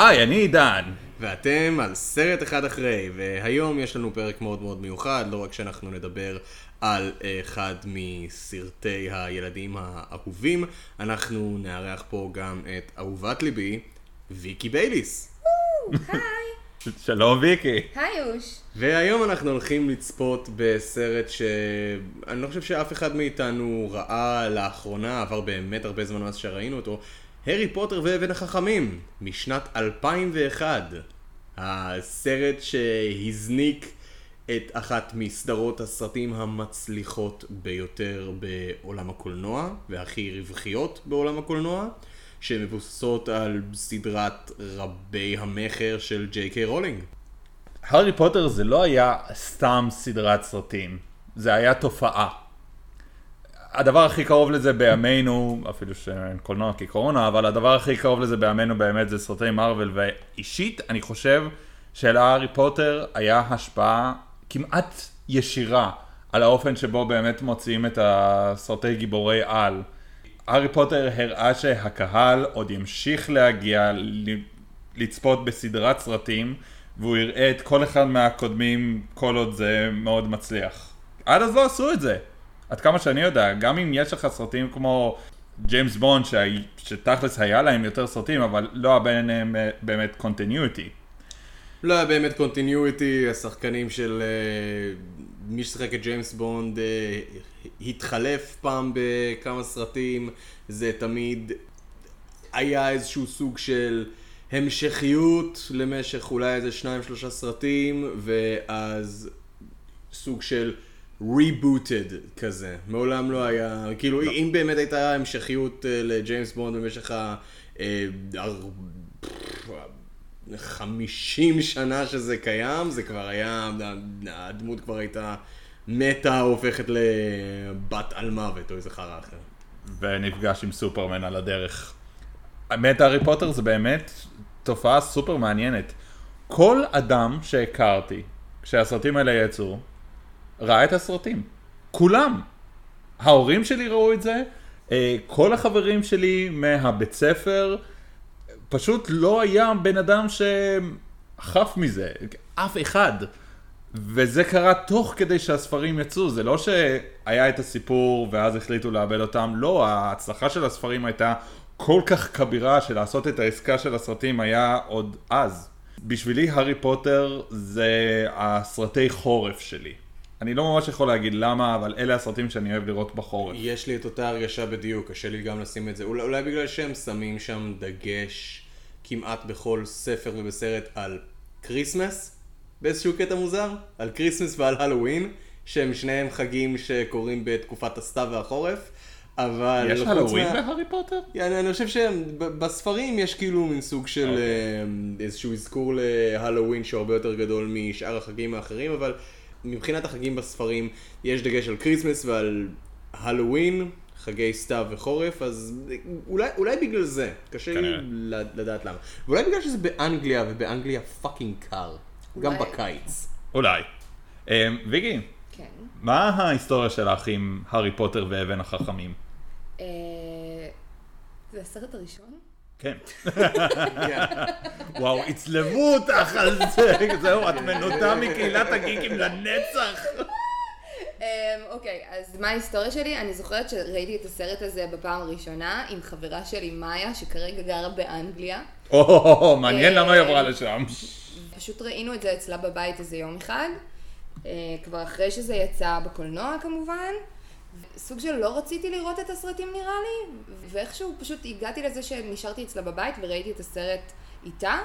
היי, אני עידן. ואתם על סרט אחד אחרי, והיום יש לנו פרק מאוד מאוד מיוחד, לא רק שאנחנו נדבר על אחד מסרטי הילדים האהובים, אנחנו נארח פה גם את אהובת ליבי, ויקי בייליס. היי, שלום ויקי. היי יוש. והיום אנחנו הולכים לצפות בסרט שאני לא חושב שאף אחד מאיתנו ראה לאחרונה, עבר באמת הרבה זמן מאז שראינו אותו, הארי פוטר ואבן החכמים, משנת 2001. הסרט שהזניק את אחת מסדרות הסרטים המצליחות ביותר בעולם הקולנוע, והכי רווחיות בעולם הקולנוע, שמבוססות על סדרת רבי המכר של ג'יי קיי רולינג. הארי פוטר זה לא היה סתם סדרת סרטים, זה היה תופעה. הדבר הכי קרוב לזה בימינו, אפילו שאין קולנוע כקורונה, אבל הדבר הכי קרוב לזה בימינו באמת זה סרטי מארוול, ואישית אני חושב שלהארי פוטר היה השפעה כמעט ישירה על האופן שבו באמת מוציאים את הסרטי גיבורי על. הארי פוטר הראה שהקהל עוד ימשיך להגיע לצפות בסדרת סרטים, והוא יראה את כל אחד מהקודמים כל עוד זה מאוד מצליח. עד אז לא עשו את זה. עד כמה שאני יודע, גם אם יש לך סרטים כמו ג'יימס בונד, שה... שתכלס היה להם יותר סרטים, אבל לא היה ביניהם אה, באמת continuity. לא היה באמת continuity, השחקנים של אה, מי ששיחק את ג'יימס בונד אה, התחלף פעם בכמה סרטים, זה תמיד היה איזשהו סוג של המשכיות למשך אולי איזה שניים שלושה סרטים, ואז סוג של rebooted כזה, מעולם לא היה, כאילו לא. אם באמת הייתה המשכיות uh, לג'יימס בונד במשך ה... Uh, 50 שנה שזה קיים, זה כבר היה, הדמות כבר הייתה מתה, הופכת לבת על מוות או איזה חרא אחר. ונפגש עם סופרמן על הדרך. האמת, הארי פוטר זה באמת תופעה סופר מעניינת. כל אדם שהכרתי, כשהסרטים האלה יצאו, ראה את הסרטים. כולם. ההורים שלי ראו את זה, אה, כל החברים שלי מהבית ספר, פשוט לא היה בן אדם שחף מזה, אף אחד. וזה קרה תוך כדי שהספרים יצאו, זה לא שהיה את הסיפור ואז החליטו לאבד אותם, לא, ההצלחה של הספרים הייתה כל כך כבירה שלעשות את העסקה של הסרטים היה עוד אז. בשבילי הארי פוטר זה הסרטי חורף שלי. אני לא ממש יכול להגיד למה, אבל אלה הסרטים שאני אוהב לראות בחורף. יש לי את אותה הרגשה בדיוק, קשה לי גם לשים את זה. אולי, אולי בגלל שהם שמים שם דגש כמעט בכל ספר ובסרט על כריסמס, באיזשהו קטע מוזר, על כריסמס ועל הלואוין, שהם שניהם חגים שקורים בתקופת הסתיו והחורף. אבל... יש הלואוין מה... בהארי פוטר? אני, אני חושב שבספרים יש כאילו מין סוג של אוקיי. אוקיי. אה, איזשהו אזכור להלואוין שהוא הרבה יותר גדול משאר החגים האחרים, אבל מבחינת החגים בספרים יש דגש על כריסמס ועל הלואוין, חגי סתיו וחורף, אז אולי, אולי בגלל זה, קשה לי לדעת למה. ואולי בגלל שזה באנגליה, ובאנגליה fucking קר. גם בקיץ. אולי. Um, ויגי, כן. מה ההיסטוריה שלך עם הארי פוטר ואבן החכמים? אה, זה הסרט הראשון? כן. וואו, הצלבו אותך על זה, זהו, את מנודה מקהילת הגיקים לנצח. אמ, אוקיי, אז מה ההיסטוריה שלי? אני זוכרת שראיתי את הסרט הזה בפעם הראשונה עם חברה שלי מאיה, שכרגע גרה באנגליה. או, מעניין למה היא עברה לשם. פשוט ראינו את זה אצלה בבית איזה יום אחד, אה, כבר אחרי שזה יצא בקולנוע כמובן. סוג של לא רציתי לראות את הסרטים נראה לי, ואיכשהו פשוט הגעתי לזה שנשארתי אצלה בבית וראיתי את הסרט איתה,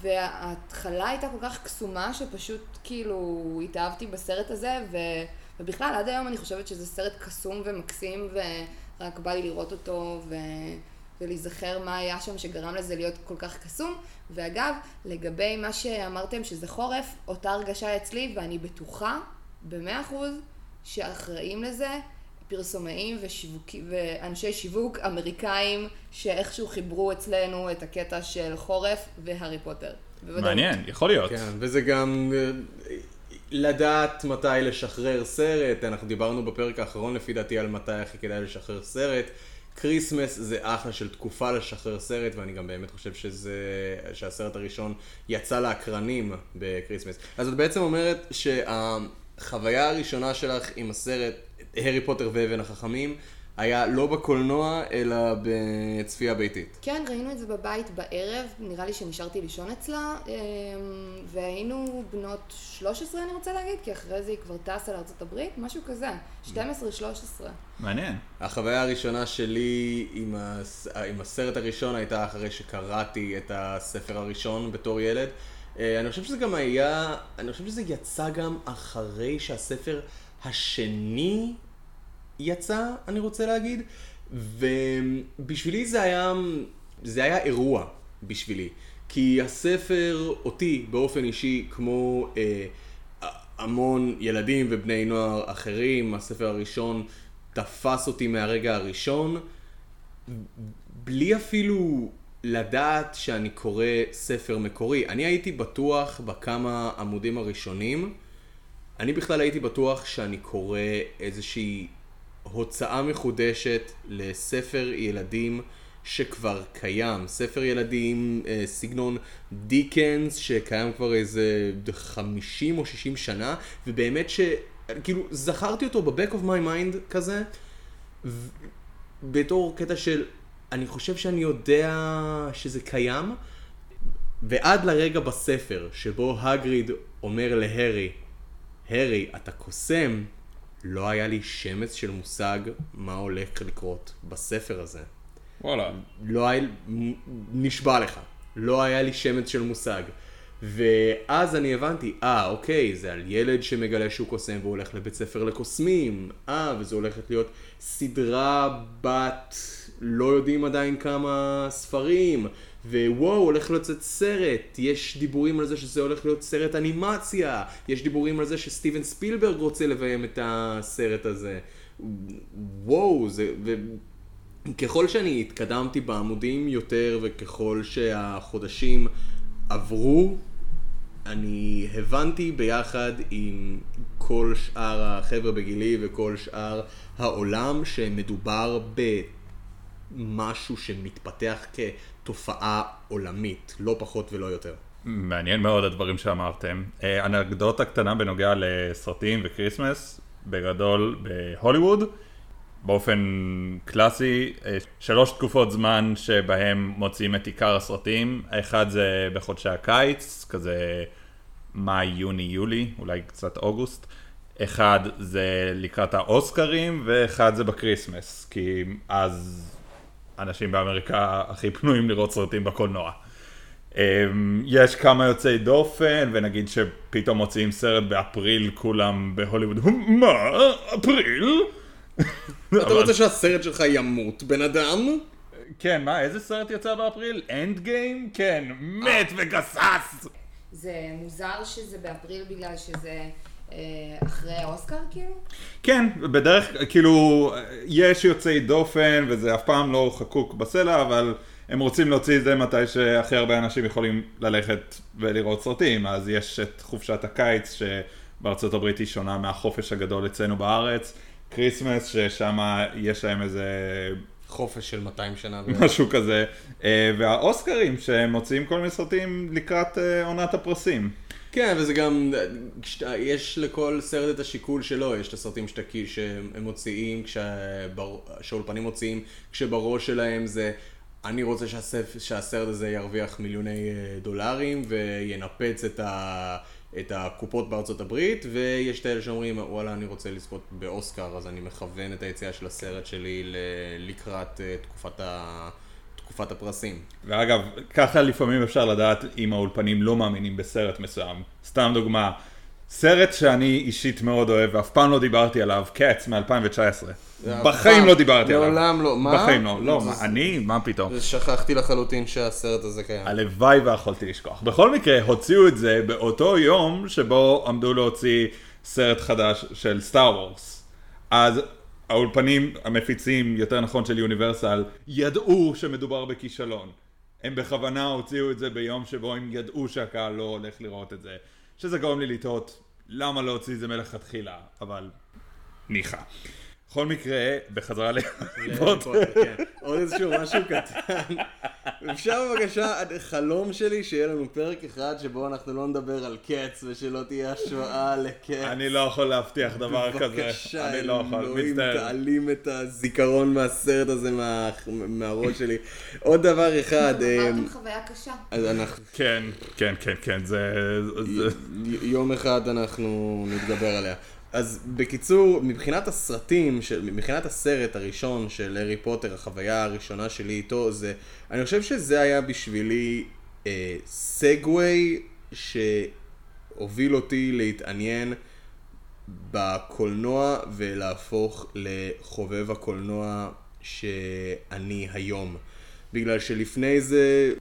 וההתחלה הייתה כל כך קסומה שפשוט כאילו התאהבתי בסרט הזה, ו... ובכלל עד היום אני חושבת שזה סרט קסום ומקסים, ורק בא לי לראות אותו ו... ולהיזכר מה היה שם שגרם לזה להיות כל כך קסום. ואגב, לגבי מה שאמרתם שזה חורף, אותה הרגשה אצלי, ואני בטוחה במאה אחוז שאחראים לזה פרסומאים ושיווק, ואנשי שיווק אמריקאים שאיכשהו חיברו אצלנו את הקטע של חורף והארי פוטר. מעניין, יכול להיות. כן, וזה גם אה, לדעת מתי לשחרר סרט, אנחנו דיברנו בפרק האחרון לפי דעתי על מתי הכי כדאי לשחרר סרט. כריסמס זה אחלה של תקופה לשחרר סרט, ואני גם באמת חושב שזה, שהסרט הראשון יצא לאקרנים בכריסמס. אז את בעצם אומרת שהחוויה הראשונה שלך עם הסרט, הארי פוטר ואבן החכמים, היה לא בקולנוע, אלא בצפייה ביתית. כן, ראינו את זה בבית בערב, נראה לי שנשארתי לישון אצלה, אמ, והיינו בנות 13 אני רוצה להגיד, כי אחרי זה היא כבר טסה הברית, משהו כזה, 12-13. מעניין. החוויה הראשונה שלי עם, הס... עם הסרט הראשון הייתה אחרי שקראתי את הספר הראשון בתור ילד. אה, אני חושב שזה גם היה, אני חושב שזה יצא גם אחרי שהספר השני יצא, אני רוצה להגיד, ובשבילי זה היה, זה היה אירוע בשבילי, כי הספר אותי באופן אישי, כמו אה, המון ילדים ובני נוער אחרים, הספר הראשון תפס אותי מהרגע הראשון, בלי אפילו לדעת שאני קורא ספר מקורי. אני הייתי בטוח בכמה עמודים הראשונים, אני בכלל הייתי בטוח שאני קורא איזושהי הוצאה מחודשת לספר ילדים שכבר קיים. ספר ילדים אה, סגנון דיקנס שקיים כבר איזה 50 או 60 שנה, ובאמת ש... כאילו, זכרתי אותו ב-back of my mind כזה, ו... בתור קטע של אני חושב שאני יודע שזה קיים, ועד לרגע בספר שבו הגריד אומר להרי, הרי, אתה קוסם, לא היה לי שמץ של מושג מה הולך לקרות בספר הזה. וואלה. לא היה, נשבע לך, לא היה לי שמץ של מושג. ואז אני הבנתי, אה, אוקיי, זה על ילד שמגלה שהוא קוסם והוא הולך לבית ספר לקוסמים. אה, וזו הולכת להיות סדרה בת לא יודעים עדיין כמה ספרים. ווואו, הולך לצאת סרט, יש דיבורים על זה שזה הולך להיות סרט אנימציה, יש דיבורים על זה שסטיבן ספילברג רוצה לביים את הסרט הזה. וואו, זה... ו... ככל שאני התקדמתי בעמודים יותר וככל שהחודשים עברו, אני הבנתי ביחד עם כל שאר החבר'ה בגילי וכל שאר העולם שמדובר במשהו שמתפתח כתופעה עולמית, לא פחות ולא יותר. מעניין מאוד הדברים שאמרתם. אה, אנקדוטה קטנה בנוגע לסרטים וכריסמס, בגדול בהוליווד. באופן קלאסי, אה, שלוש תקופות זמן שבהם מוציאים את עיקר הסרטים, האחד זה בחודשי הקיץ, כזה מאי, יוני, יולי, אולי קצת אוגוסט, אחד זה לקראת האוסקרים ואחד זה בקריסמס, כי אז אנשים באמריקה הכי פנויים לראות סרטים בקולנוע. אמ, יש כמה יוצאי דופן, ונגיד שפתאום מוציאים סרט באפריל כולם בהוליווד, מה? אפריל? אתה רוצה שהסרט שלך ימות, בן אדם? כן, מה, איזה סרט יצא באפריל? Endgame? כן, מת וגסס! זה מוזר שזה באפריל בגלל שזה אה, אחרי האוסקר כאילו? כן, בדרך כלל, כאילו, יש יוצאי דופן וזה אף פעם לא חקוק בסלע, אבל הם רוצים להוציא את זה מתי שהכי הרבה אנשים יכולים ללכת ולראות סרטים, אז יש את חופשת הקיץ שבארצות הברית היא שונה מהחופש הגדול אצלנו בארץ. כריסמס, ששם יש להם איזה... חופש של 200 שנה. משהו כזה. אה, והאוסקרים, שהם מוציאים כל מיני סרטים לקראת אה, עונת הפרסים. כן, וזה גם, יש לכל סרט את השיקול שלו, יש את הסרטים שאתה, שהם מוציאים, שהאולפנים מוציאים, כשבראש שלהם זה, אני רוצה שהסרט, שהסרט הזה ירוויח מיליוני אה, דולרים וינפץ את ה... את הקופות בארצות הברית, ויש את האלה שאומרים, וואלה, אני רוצה לזכות באוסקר, אז אני מכוון את היציאה של הסרט שלי. לקראת uh, תקופת, ה... תקופת הפרסים. ואגב, ככה לפעמים אפשר לדעת אם האולפנים לא מאמינים בסרט מסוים. סתם דוגמה, סרט שאני אישית מאוד אוהב, ואף פעם לא דיברתי עליו, קאץ מ-2019. בחיים לא דיברתי עליו. מעולם לא. מה? בחיים לא. לא, אני? מה פתאום? שכחתי לחלוטין שהסרט הזה קיים. הלוואי ויכולתי לשכוח. בכל מקרה, הוציאו את זה באותו יום שבו עמדו להוציא סרט חדש של סטאר וורס. אז האולפנים המפיצים, יותר נכון של יוניברסל, ידעו שמדובר בכישלון. הם בכוונה הוציאו את זה ביום שבו הם ידעו שהקהל לא הולך לראות את זה. שזה גורם לי לתהות למה לא הוציא את זה מלכתחילה, אבל ניחא. בכל מקרה, בחזרה ל... פוטר, כן. עוד איזשהו משהו קטן. אפשר בבקשה, חלום שלי שיהיה לנו פרק אחד שבו אנחנו לא נדבר על קץ ושלא תהיה השוואה לקץ. אני לא יכול להבטיח דבר כזה. בבקשה, אני לא אלוהים. תעלים את הזיכרון מהסרט הזה מה- מהראש שלי. עוד דבר אחד, עברתם אמ, חוויה קשה. אז אנחנו, כן, כן, כן, כן, זה... יום אחד אנחנו נתגבר עליה. אז בקיצור, מבחינת הסרטים, של, מבחינת הסרט הראשון של הארי פוטר, החוויה הראשונה שלי איתו, זה, אני חושב שזה היה בשבילי אה, סגווי שהוביל אותי להתעניין בקולנוע ולהפוך לחובב הקולנוע שאני היום. בגלל שלפני זה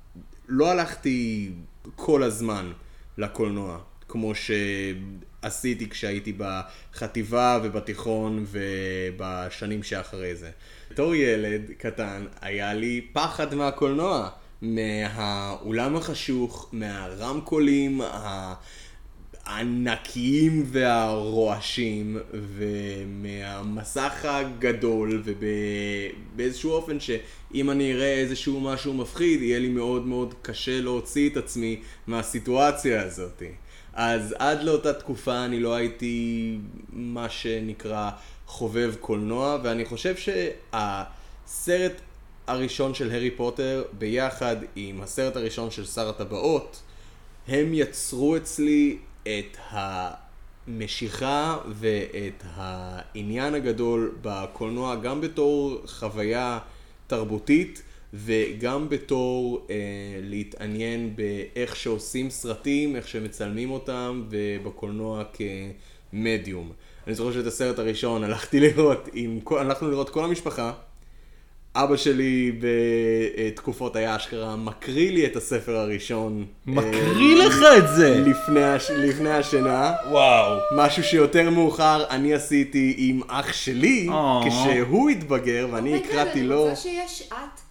לא הלכתי כל הזמן לקולנוע, כמו שעשיתי כשהייתי בחטיבה ובתיכון ובשנים שאחרי זה. בתור ילד קטן היה לי פחד מהקולנוע, מהאולם החשוך, מהרמקולים. הענקיים והרועשים ומהמסך הגדול ובאיזשהו אופן שאם אני אראה איזשהו משהו מפחיד יהיה לי מאוד מאוד קשה להוציא את עצמי מהסיטואציה הזאת. אז עד לאותה תקופה אני לא הייתי מה שנקרא חובב קולנוע ואני חושב שהסרט הראשון של הארי פוטר ביחד עם הסרט הראשון של שר הטבעות הם יצרו אצלי את המשיכה ואת העניין הגדול בקולנוע גם בתור חוויה תרבותית וגם בתור אה, להתעניין באיך שעושים סרטים, איך שמצלמים אותם ובקולנוע כמדיום. אני זוכר שאת הסרט הראשון הלכתי לראות, עם, כל- הלכנו לראות כל המשפחה אבא שלי בתקופות היה אשכרה מקריא לי את הספר הראשון. מקריא אה, לך את זה! לפני, הש... לפני השינה. וואו. משהו שיותר מאוחר אני עשיתי עם אח שלי, אה. כשהוא התבגר ואני oh my God, הקראתי אני לו רוצה שיהיה שעת,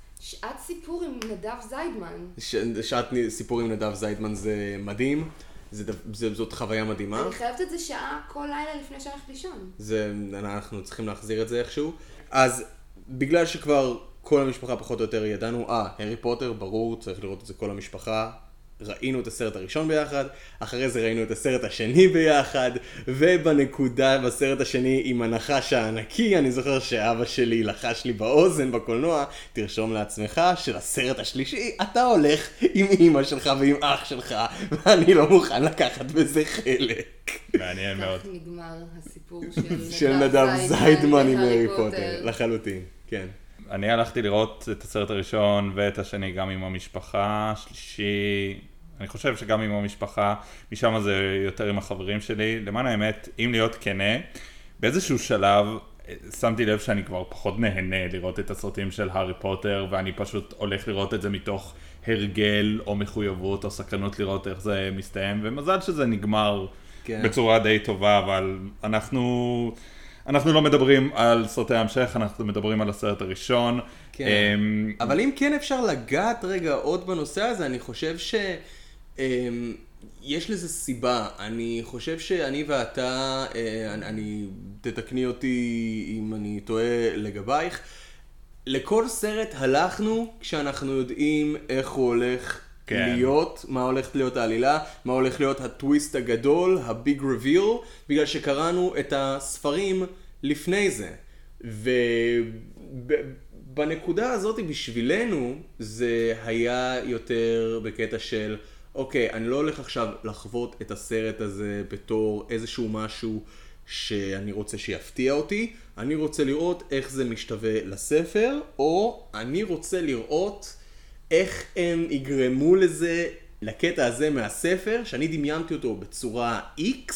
שעת סיפור עם נדב זיידמן. ש... שעת סיפור עם נדב זיידמן זה מדהים, זה... זה... זאת חוויה מדהימה. אני חייבת את זה שעה כל לילה לפני שאני הולכת לישון. זה, אנחנו צריכים להחזיר את זה איכשהו. אז בגלל שכבר כל המשפחה פחות או יותר ידענו, אה, הארי פוטר, ברור, צריך לראות את זה כל המשפחה. ראינו את הסרט הראשון ביחד, אחרי זה ראינו את הסרט השני ביחד, ובנקודה בסרט השני עם הנחש הענקי, אני זוכר שאבא שלי לחש לי באוזן בקולנוע, תרשום לעצמך שלסרט השלישי אתה הולך עם אימא שלך ועם אח שלך, ואני לא מוכן לקחת בזה חלק. מעניין מאוד. כך נגמר הסיפור של של נדב זיידמן עם הארי פוטר, לחלוטין, כן. אני הלכתי לראות את הסרט הראשון ואת השני גם עם המשפחה, שלישי, אני חושב שגם עם המשפחה, משם זה יותר עם החברים שלי. למען האמת, אם להיות כנה, באיזשהו שלב שמתי לב שאני כבר פחות נהנה לראות את הסרטים של הארי פוטר, ואני פשוט הולך לראות את זה מתוך הרגל או מחויבות או סקרנות לראות איך זה מסתיים, ומזל שזה נגמר כן. בצורה די טובה, אבל אנחנו... אנחנו לא מדברים על סרטי המשך, אנחנו מדברים על הסרט הראשון. כן. אמ, אבל אם כן אפשר לגעת רגע עוד בנושא הזה, אני חושב ש... אמ, יש לזה סיבה, אני חושב שאני ואתה, אה, אני, אני, תתקני אותי אם אני טועה לגבייך, לכל סרט הלכנו כשאנחנו יודעים איך הוא הולך כן. להיות, מה הולכת להיות העלילה, מה הולך להיות הטוויסט הגדול, הביג רוויל, בגלל שקראנו את הספרים לפני זה. ובנקודה הזאת בשבילנו זה היה יותר בקטע של, אוקיי, אני לא הולך עכשיו לחוות את הסרט הזה בתור איזשהו משהו שאני רוצה שיפתיע אותי, אני רוצה לראות איך זה משתווה לספר, או אני רוצה לראות איך הם יגרמו לזה, לקטע הזה מהספר, שאני דמיינתי אותו בצורה X,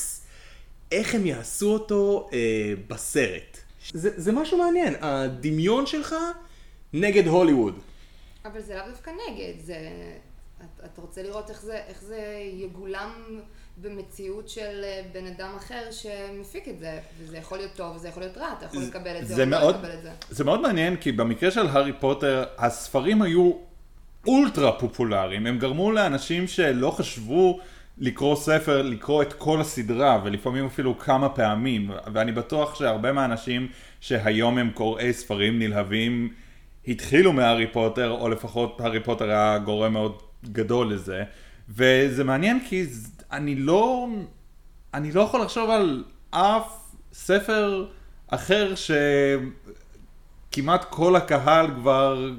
איך הם יעשו אותו אה, בסרט. זה, זה משהו מעניין, הדמיון שלך נגד הוליווד. אבל זה לאו דווקא נגד, זה... את- אתה רוצה לראות איך זה, איך זה יגולם במציאות של אה, בן אדם אחר שמפיק את זה, וזה יכול להיות טוב וזה יכול להיות רע, אתה יכול לקבל את זה, זה או לא מאוד, לקבל את זה. זה מאוד מעניין כי במקרה של הארי פוטר הספרים היו אולטרה פופולריים, הם גרמו לאנשים שלא חשבו לקרוא ספר, לקרוא את כל הסדרה, ולפעמים אפילו כמה פעמים, ואני בטוח שהרבה מהאנשים שהיום הם קוראי ספרים נלהבים, התחילו מהארי פוטר, או לפחות הארי פוטר היה גורם מאוד גדול לזה, וזה מעניין כי אני לא, אני לא יכול לחשוב על אף ספר אחר שכמעט כל הקהל כבר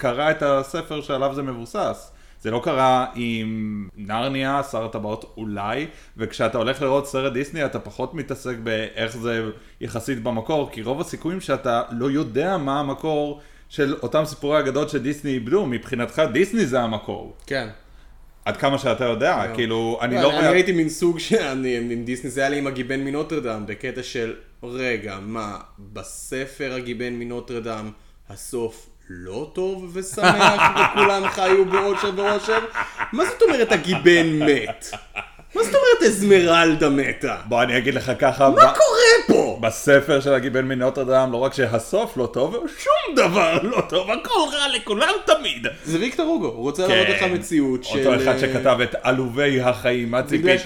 קרא את הספר שעליו זה מבוסס. זה לא קרה עם נרניה, שר הטבעות אולי, וכשאתה הולך לראות סרט דיסני אתה פחות מתעסק באיך זה יחסית במקור, כי רוב הסיכויים שאתה לא יודע מה המקור של אותם סיפורי אגדות שדיסני איבדו, מבחינתך דיסני זה המקור. כן. עד כמה שאתה יודע, לא. כאילו, אני לא, לא... אני ראיתי מין סוג שאני, עם דיסני זה היה לי עם הגיבן מנוטרדם, בקטע של, רגע, מה, בספר הגיבן מנוטרדם, הסוף לא טוב ושמח וכולם חיו באושר ואושר? מה זאת אומרת הגיבן מת? מה זאת אומרת אזמרלדה מתה? בוא אני אגיד לך ככה, מה קורה פה? בספר של הגיבן מנוטרדם, לא רק שהסוף לא טוב, שום דבר לא טוב, הכל רע לכולם תמיד. זה ויקטור הוגו, הוא רוצה להראות לך מציאות של... כן. אותו אחד שכתב את עלובי החיים, מה ציפית?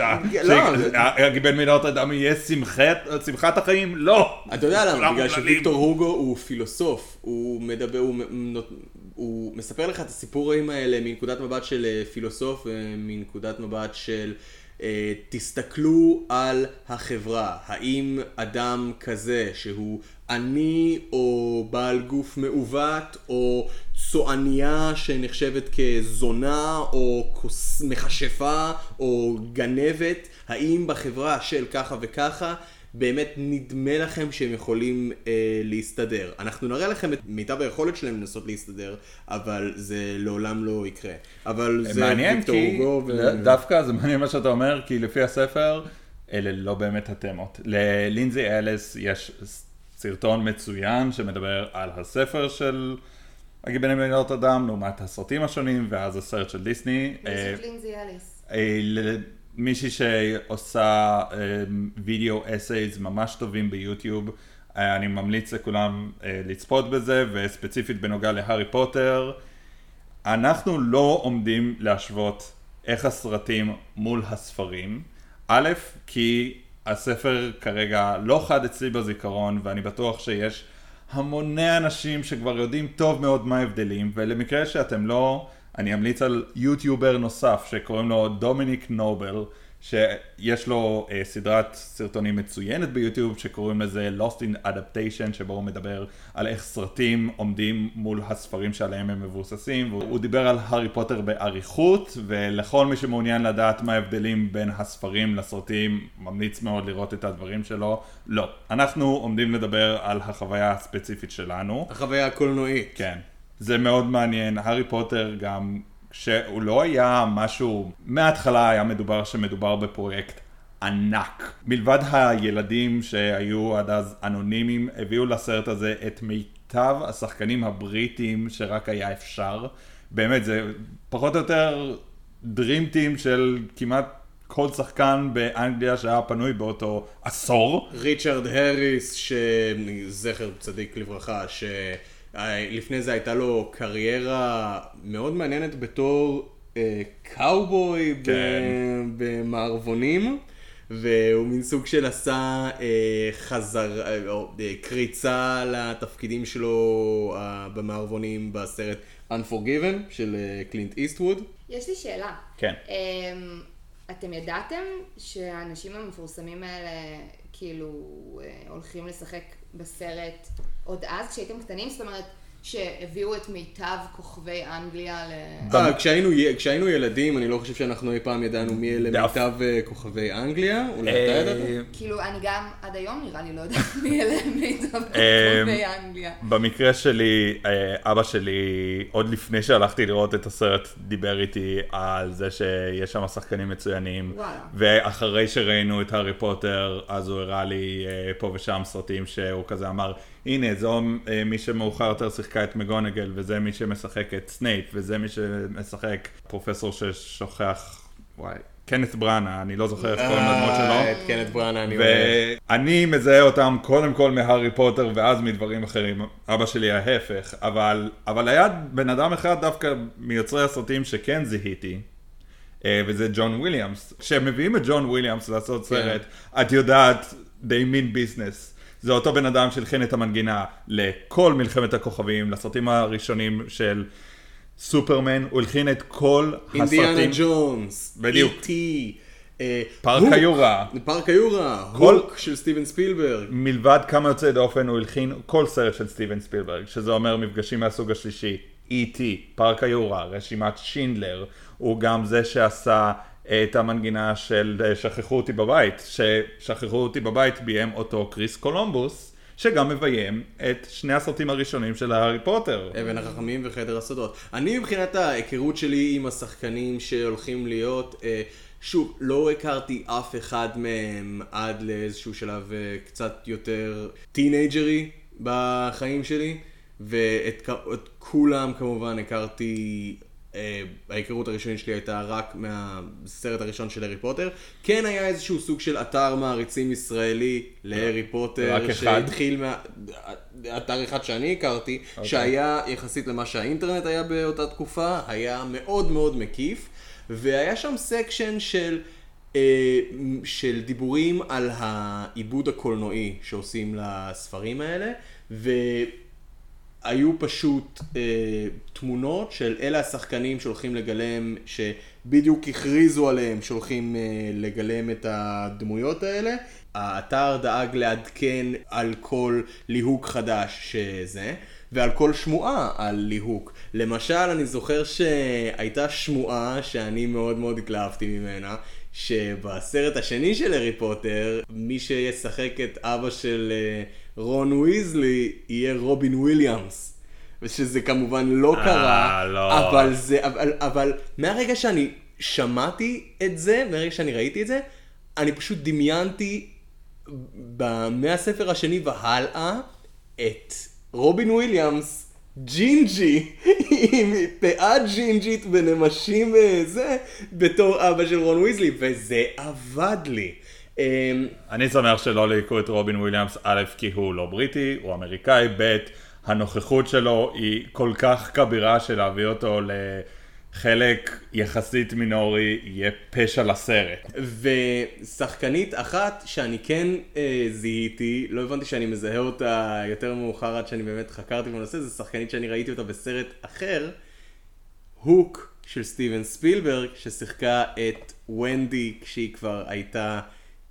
לא, זה- שהגיבן מנוטרדם יהיה שמחת- החיים? לא. אתה יודע למה? בגלל. שוויקטור הוגו הוא פילוסוף, הוא מדבר, הוא, מספר לך את הסיפורים האלה מנקודת מבט של אה, פילוסוף, אה, מנקודת מבט של אה, תסתכלו על החברה, האם אדם כזה שהוא עני או בעל גוף מעוות או צועניה שנחשבת כזונה או מכשפה או גנבת, האם בחברה של ככה וככה באמת נדמה לכם שהם יכולים אה, להסתדר. אנחנו נראה לכם את מיטב היכולת שלהם לנסות להסתדר, אבל זה לעולם לא יקרה. אבל זה מעניין ויקטור כי, הוגו ו... דווקא זה מעניין מה שאתה אומר, כי לפי הספר, אלה לא באמת התמות. ללינזי אליס יש סרטון מצוין שמדבר על הספר של הגיבנים במדינות אדם, לעומת הסרטים השונים, ואז הסרט של דיסני. אה, יש את לינזי אליס. מישהי שעושה וידאו אסייז ממש טובים ביוטיוב. אה, אני ממליץ לכולם אה, לצפות בזה, וספציפית בנוגע להארי פוטר. אנחנו לא עומדים להשוות איך הסרטים מול הספרים. א', כי הספר כרגע לא חד אצלי בזיכרון, ואני בטוח שיש המוני אנשים שכבר יודעים טוב מאוד מה ההבדלים, ולמקרה שאתם לא, אני אמליץ על יוטיובר נוסף שקוראים לו דומיניק נובל, שיש לו אה, סדרת סרטונים מצוינת ביוטיוב שקוראים לזה Lost in Adaptation שבו הוא מדבר על איך סרטים עומדים מול הספרים שעליהם הם מבוססים והוא דיבר על הארי פוטר באריכות ולכל מי שמעוניין לדעת מה ההבדלים בין הספרים לסרטים ממליץ מאוד לראות את הדברים שלו לא, אנחנו עומדים לדבר על החוויה הספציפית שלנו החוויה הקולנועית. כן. זה מאוד מעניין, הארי פוטר גם, כשהוא לא היה משהו, מההתחלה היה מדובר שמדובר בפרויקט ענק. מלבד הילדים שהיו עד אז אנונימיים, הביאו לסרט הזה את מיטב השחקנים הבריטים שרק היה אפשר. באמת, זה פחות או יותר Dream Team של כמעט כל שחקן באנגליה שהיה פנוי באותו עשור. ריצ'רד האריס, שזכר צדיק לברכה, שלפני זה הייתה לו קריירה מאוד מעניינת בתור אה, קאובוי כן. במערבונים. והוא מין סוג של עשה אה, חזר, אה, או, אה, קריצה לתפקידים שלו אה, במערבונים בסרט Unforgiven של אה, קלינט איסטווד. יש לי שאלה. כן. אמ, אתם ידעתם שהאנשים המפורסמים האלה כאילו אה, הולכים לשחק בסרט עוד אז כשהייתם קטנים? זאת אומרת שהביאו את מיטב כוכבי אנגליה ל... אה, כשהיינו, כשהיינו ילדים, אני לא חושב שאנחנו אי פעם ידענו מי אלה. מיטב אה, כוכבי אנגליה, אולי אתה ידעת? אה, כאילו אני גם עד היום נראה לי לא יודעת מי אלה מיטב כוכבי אנגליה. במקרה שלי, אבא שלי, עוד לפני שהלכתי לראות את הסרט, דיבר איתי על זה שיש שם שחקנים מצוינים. ואחרי שראינו את הארי פוטר, אז הוא הראה לי פה ושם סרטים שהוא כזה אמר, הנה, זו אה, מי שמאוחר יותר שיחקה את מגונגל, וזה מי שמשחק את סנייפ, וזה מי שמשחק פרופסור ששוכח, וואי, קנת בראנה, אני לא זוכר איך קוראים לדמות שלו. אה, את קנט בראנה אני אוהב. ואני מזהה אותם קודם כל מהארי פוטר ואז מדברים אחרים. אבא שלי ההפך, אבל, אבל היה בן אדם אחד דווקא מיוצרי הסרטים שכן זיהיתי. אה, וזה ג'ון וויליאמס. כשהם מביאים את ג'ון וויליאמס לעשות סרט, את יודעת, they mean business. זה אותו בן אדם שהלחין את המנגינה לכל מלחמת הכוכבים, לסרטים הראשונים של סופרמן, הוא הלחין את כל אינדיאנה הסרטים. ג'ונס, בדיוק. E.T., אה, פארק היורה. פארק היורה, הוק של סטיבן ספילברג. מלבד כמה יוצאי דופן הוא הלחין כל סרט של סטיבן ספילברג, שזה אומר מפגשים מהסוג השלישי, E.T., פארק היורה, רשימת שינדלר, הוא גם זה שעשה את המנגינה של אה, שכחו אותי בבית, ששכחו אותי בבית ביים אותו קריס קולומבוס, שגם מביים את שני הסרטים הראשונים של הארי פוטר. אבן החכמים וחדר הסודות. אני מבחינת ההיכרות שלי עם השחקנים שהולכים להיות, אה, שוב, לא הכרתי אף אחד מהם עד לאיזשהו שלב אה, קצת יותר טינאייג'רי בחיים שלי, ואת כולם כמובן הכרתי, ההיכרות הראשונית שלי הייתה רק מהסרט הראשון של הארי פוטר. כן היה איזשהו סוג של אתר מעריצים ישראלי להארי פוטר, רק אחד? שהתחיל מה... אתר אחד שאני הכרתי, okay. אוקיי. שהיה יחסית למה שהאינטרנט היה באותה תקופה, היה מאוד מאוד מקיף, והיה שם section של, אה, של דיבורים על העיבוד הקולנועי שעושים לספרים האלה, והיו פשוט אה, תמונות של אלה השחקנים שהולכים לגלם, שבדיוק הכריזו עליהם שהולכים אה, לגלם את הדמויות האלה. האתר דאג לעדכן על כל ליהוק חדש שזה, ועל כל שמועה על ליהוק. למשל, אני זוכר שהייתה שמועה שאני מאוד מאוד התלהבתי ממנה, שבסרט השני של הארי פוטר, מי שישחק את אבא של אה, רון ויזלי יהיה רובין וויליאמס. ושזה כמובן לא אה, קרה, לא. אבל זה, אבל, אבל מהרגע שאני שמעתי את זה, מהרגע שאני ראיתי את זה, אני פשוט דמיינתי מהספר השני והלאה את רובין וויליאמס, ג'ינג'י, עם פאה ג'ינג'ית ונמשים וזה, בתור אבא של רון ויזלי, וזה עבד לי. אמ, אני שמח שלא ליהקו את רובין וויליאמס, א', כי הוא לא בריטי, הוא אמריקאי, ב', הנוכחות שלו היא כל כך כבירה שלהביא אותו לחלק יחסית מינורי יהיה פשע לסרט. ושחקנית אחת שאני כן אה, זיהיתי, לא הבנתי שאני מזהה אותה יותר מאוחר עד שאני באמת חקרתי בנושא, זו שחקנית שאני ראיתי אותה בסרט אחר, הוק של סטיבן ספילברג, ששיחקה את ונדי כשהיא כבר הייתה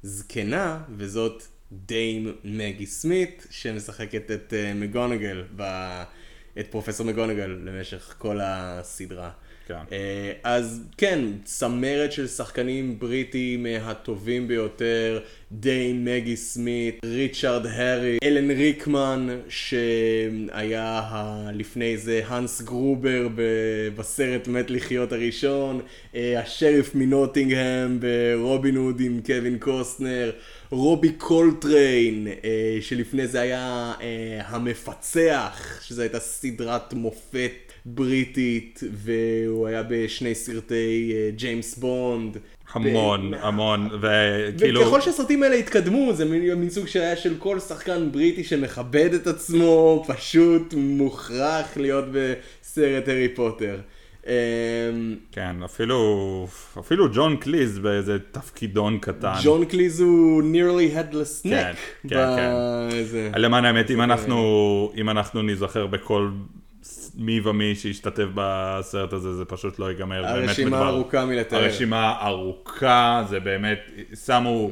זקנה, וזאת דיים מגי סמית, שמשחקת את אה, מגונגל. את פרופסור מגונגל למשך כל הסדרה. כן. אה, אז כן, צמרת של שחקנים בריטים מהטובים ביותר, דיין מגי סמית, ריצ'רד הארי, אלן ריקמן, שהיה ה- לפני זה האנס גרובר ב- בסרט מת לחיות הראשון, אה, השריף מנוטינגהם ברובין הוד עם קווין קוסטנר, רובי קולטריין, אה, שלפני זה היה אה, המפצח, שזו הייתה סדרת מופת בריטית, והוא היה בשני סרטי אה, ג'יימס בונד. המון, ו- המון, וכאילו... וככל שהסרטים האלה התקדמו, זה מין מין סוג שהיה של כל שחקן בריטי שמכבד את עצמו, פשוט מוכרח להיות בסרט הארי פוטר. אמ, כן, אפילו, אפילו ג'ון קליז באיזה תפקידון קטן. ג'ון קליז הוא nearly headless כן, neck. כן, בזה. למען האמת, אם אנחנו, אם אנחנו ניזכר בכל מי ומי שהשתתף בסרט הזה, זה פשוט לא ייגמר. הרשימה ארוכה מלתאר. הרשימה ארוכה, זה באמת, שמו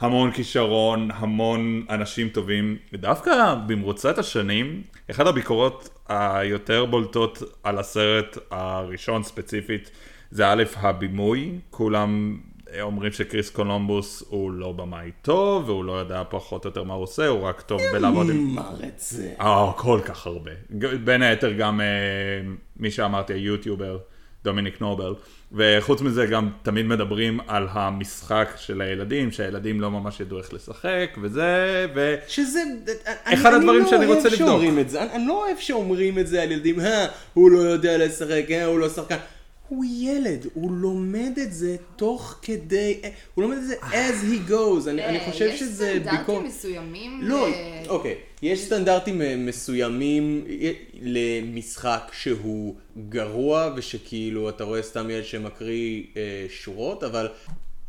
המון כישרון, המון אנשים טובים, ודווקא במרוצת השנים, אחת הביקורות היותר בולטות על הסרט הראשון ספציפית, זה א', הבימוי, כולם אומרים שקריס קולומבוס הוא לא במאי טוב, והוא לא יודע פחות או יותר מה הוא עושה, הוא רק טוב בלעבוד עם... אמר את זה. אה, כל כך הרבה. בין היתר גם אה, מי שאמרתי, היוטיובר, דומיניק נובל. וחוץ מזה גם תמיד מדברים על המשחק של הילדים, שהילדים לא ממש ידעו איך לשחק, וזה, ו... שזה, אחד הדברים שאני רוצה לבדוק. אני לא אוהב שאומרים את זה, אני, אני לא אוהב שאומרים את זה על ילדים, אה, הוא לא יודע לשחק, אה, הוא לא שחקן. הוא ילד, הוא לומד את זה תוך כדי, הוא לומד את זה as he goes, אני, אני חושב אה, יש שזה סטנדרטים ביקור... מסוימים. לא, ל- אוקיי, יש סטנדרטים אה, מסוימים אה, למשחק שהוא גרוע ושכאילו אתה רואה סתם ילד שמקריא אה, שורות, אבל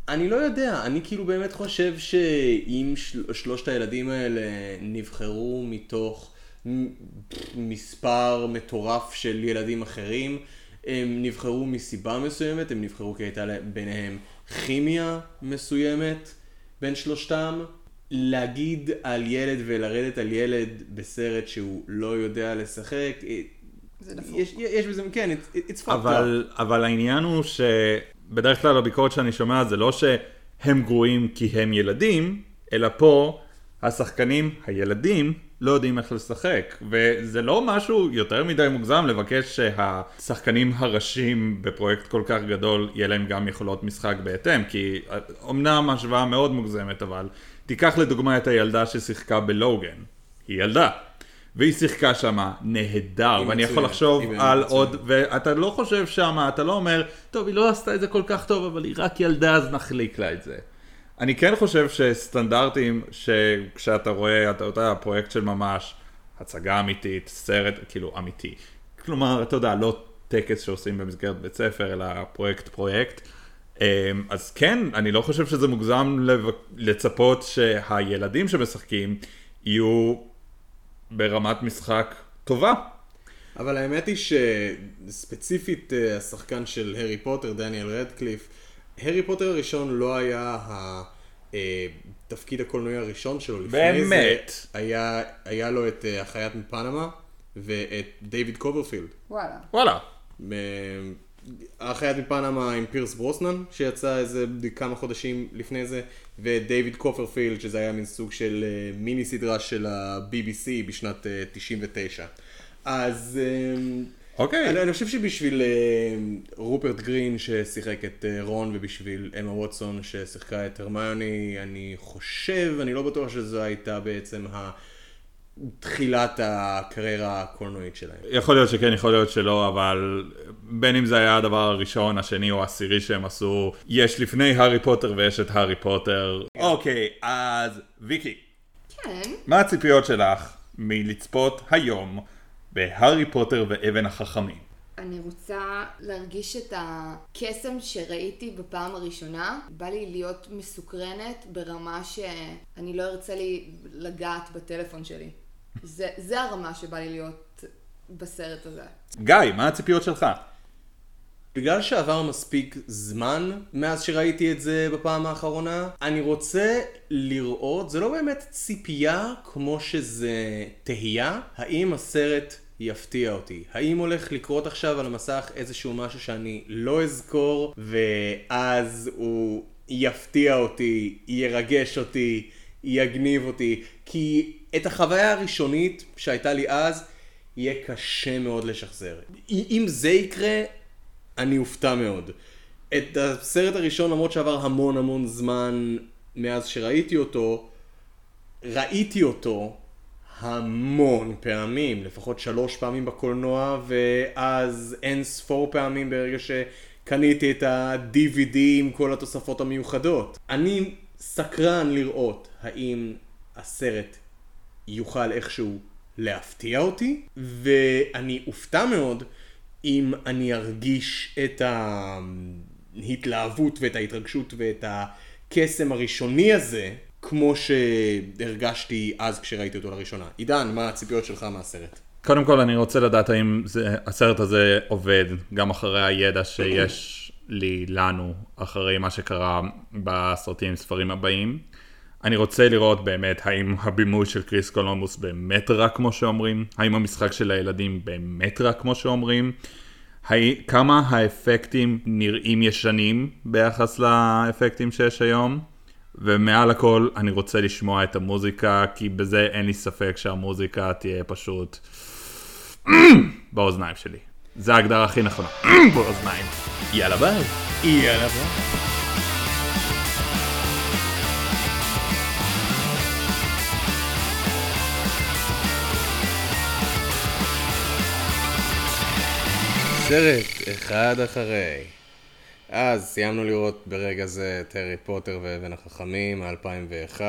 אני לא יודע, אני כאילו באמת חושב שאם של, שלושת הילדים האלה נבחרו מתוך מספר מטורף של ילדים אחרים, הם נבחרו מסיבה מסוימת, הם נבחרו כי הייתה ביניהם כימיה מסוימת בין שלושתם. להגיד על ילד ולרדת על ילד בסרט שהוא לא יודע לשחק, אה, זה דפוק. יש, יש בזה, כן, it's, it's fucked אבל, אבל העניין הוא שבדרך כלל הביקורת שאני שומע זה לא שהם גרועים כי הם ילדים, אלא פה השחקנים, הילדים, לא יודעים איך לשחק. וזה לא משהו יותר מדי מוגזם לבקש שהשחקנים הראשיים בפרויקט כל כך גדול, יהיה להם גם יכולות משחק בהתאם, כי אמנם השוואה מאוד מוגזמת, אבל תיקח לדוגמה את הילדה ששיחקה בלוגן. היא ילדה. והיא שיחקה שמה נהדר, ואני יכול מצוינת, לחשוב על מצוינת. עוד, ואתה לא חושב שמה, אתה לא אומר, טוב, היא לא עשתה את זה כל כך טוב, אבל היא רק ילדה, אז נחליק לה את זה. אני כן חושב שסטנדרטים, שכשאתה רואה, אתה יודע, פרויקט של ממש, הצגה אמיתית, סרט, כאילו, אמיתי. כלומר, אתה יודע, לא טקס שעושים במסגרת בית ספר, אלא פרויקט פרויקט. אמ, אז כן, אני לא חושב שזה מוגזם לצפות שהילדים שמשחקים יהיו ברמת משחק טובה. אבל האמת היא שספציפית אה, השחקן של הארי פוטר, דניאל רדקליף, הארי פוטר הראשון לא היה התפקיד הקולנועי הראשון שלו. לפני באמת? זה היה, היה לו את אה, החייט מפנמה ואת דיוויד קוברפילד. וואלה. וואלה. החייט מפנמה עם פירס ברוסנן, שיצא איזה כמה חודשים לפני זה, ודייוויד קופרפילד, שזה היה מין סוג של אה, מיני סדרה של ה-BBC בשנת אה, 99. אז אה, אוקיי. אני, אני חושב שבשביל אה, רופרט גרין ששיחק את אה, רון, ובשביל אמה ווטסון ששיחקה את הרמיוני, אני חושב, אני לא בטוח שזו הייתה בעצם ה... תחילת הקריירה הקולנועית שלהם. יכול להיות שכן, יכול להיות שלא, אבל בין אם זה היה הדבר הראשון, השני או העשירי שהם עשו, יש לפני הארי פוטר ויש את הארי פוטר. אוקיי, אז ויקי, כן. מה הציפיות שלך מלצפות היום בהארי פוטר ואבן החכמים? אני רוצה להרגיש את הקסם שראיתי בפעם הראשונה. בא לי להיות מסוקרנת ברמה שאני לא ארצה לי לגעת בטלפון שלי. זה, זה הרמה שבא לי להיות בסרט הזה. גיא, מה הציפיות שלך? בגלל שעבר מספיק זמן מאז שראיתי את זה בפעם האחרונה, אני רוצה לראות, זה לא באמת ציפייה כמו שזה תהייה, האם הסרט יפתיע אותי. האם הולך לקרות עכשיו על המסך איזשהו משהו שאני לא אזכור, ואז הוא יפתיע אותי, ירגש אותי, יגניב אותי, כי את החוויה הראשונית שהייתה לי אז, יהיה קשה מאוד לשחזר. אם זה יקרה, אני אופתע מאוד. את הסרט הראשון, למרות שעבר המון המון זמן מאז שראיתי אותו, ראיתי אותו המון פעמים, לפחות שלוש פעמים בקולנוע, ואז אין ספור פעמים ברגע שקניתי את ה-DVD עם כל התוספות המיוחדות. אני סקרן לראות האם הסרט יוכל איכשהו להפתיע אותי, ואני אופתע מאוד אם אני ארגיש את ההתלהבות ואת ההתרגשות ואת הקסם הראשוני הזה, כמו שהרגשתי אז כשראיתי אותו לראשונה. עידן, מה הציפיות שלך מהסרט? קודם כל אני רוצה לדעת האם זה, הסרט הזה עובד גם אחרי הידע שיש לי, לנו, אחרי מה שקרה בסרטים, ספרים הבאים. אני רוצה לראות באמת האם הבימוי של קריס קולומוס באמת רע כמו שאומרים, האם המשחק של הילדים באמת רע כמו שאומרים, כמה האפקטים נראים ישנים ביחס לאפקטים שיש היום, ומעל הכל אני רוצה לשמוע את המוזיקה, כי בזה אין לי ספק שהמוזיקה תהיה פשוט באוזניים שלי. זה ההגדרה הכי נכונה, באוזניים. יאללה ביי. יאללה ביי. סרט אחד אחרי. אז סיימנו לראות ברגע זה את הארי פוטר ואבן החכמים מ-2001,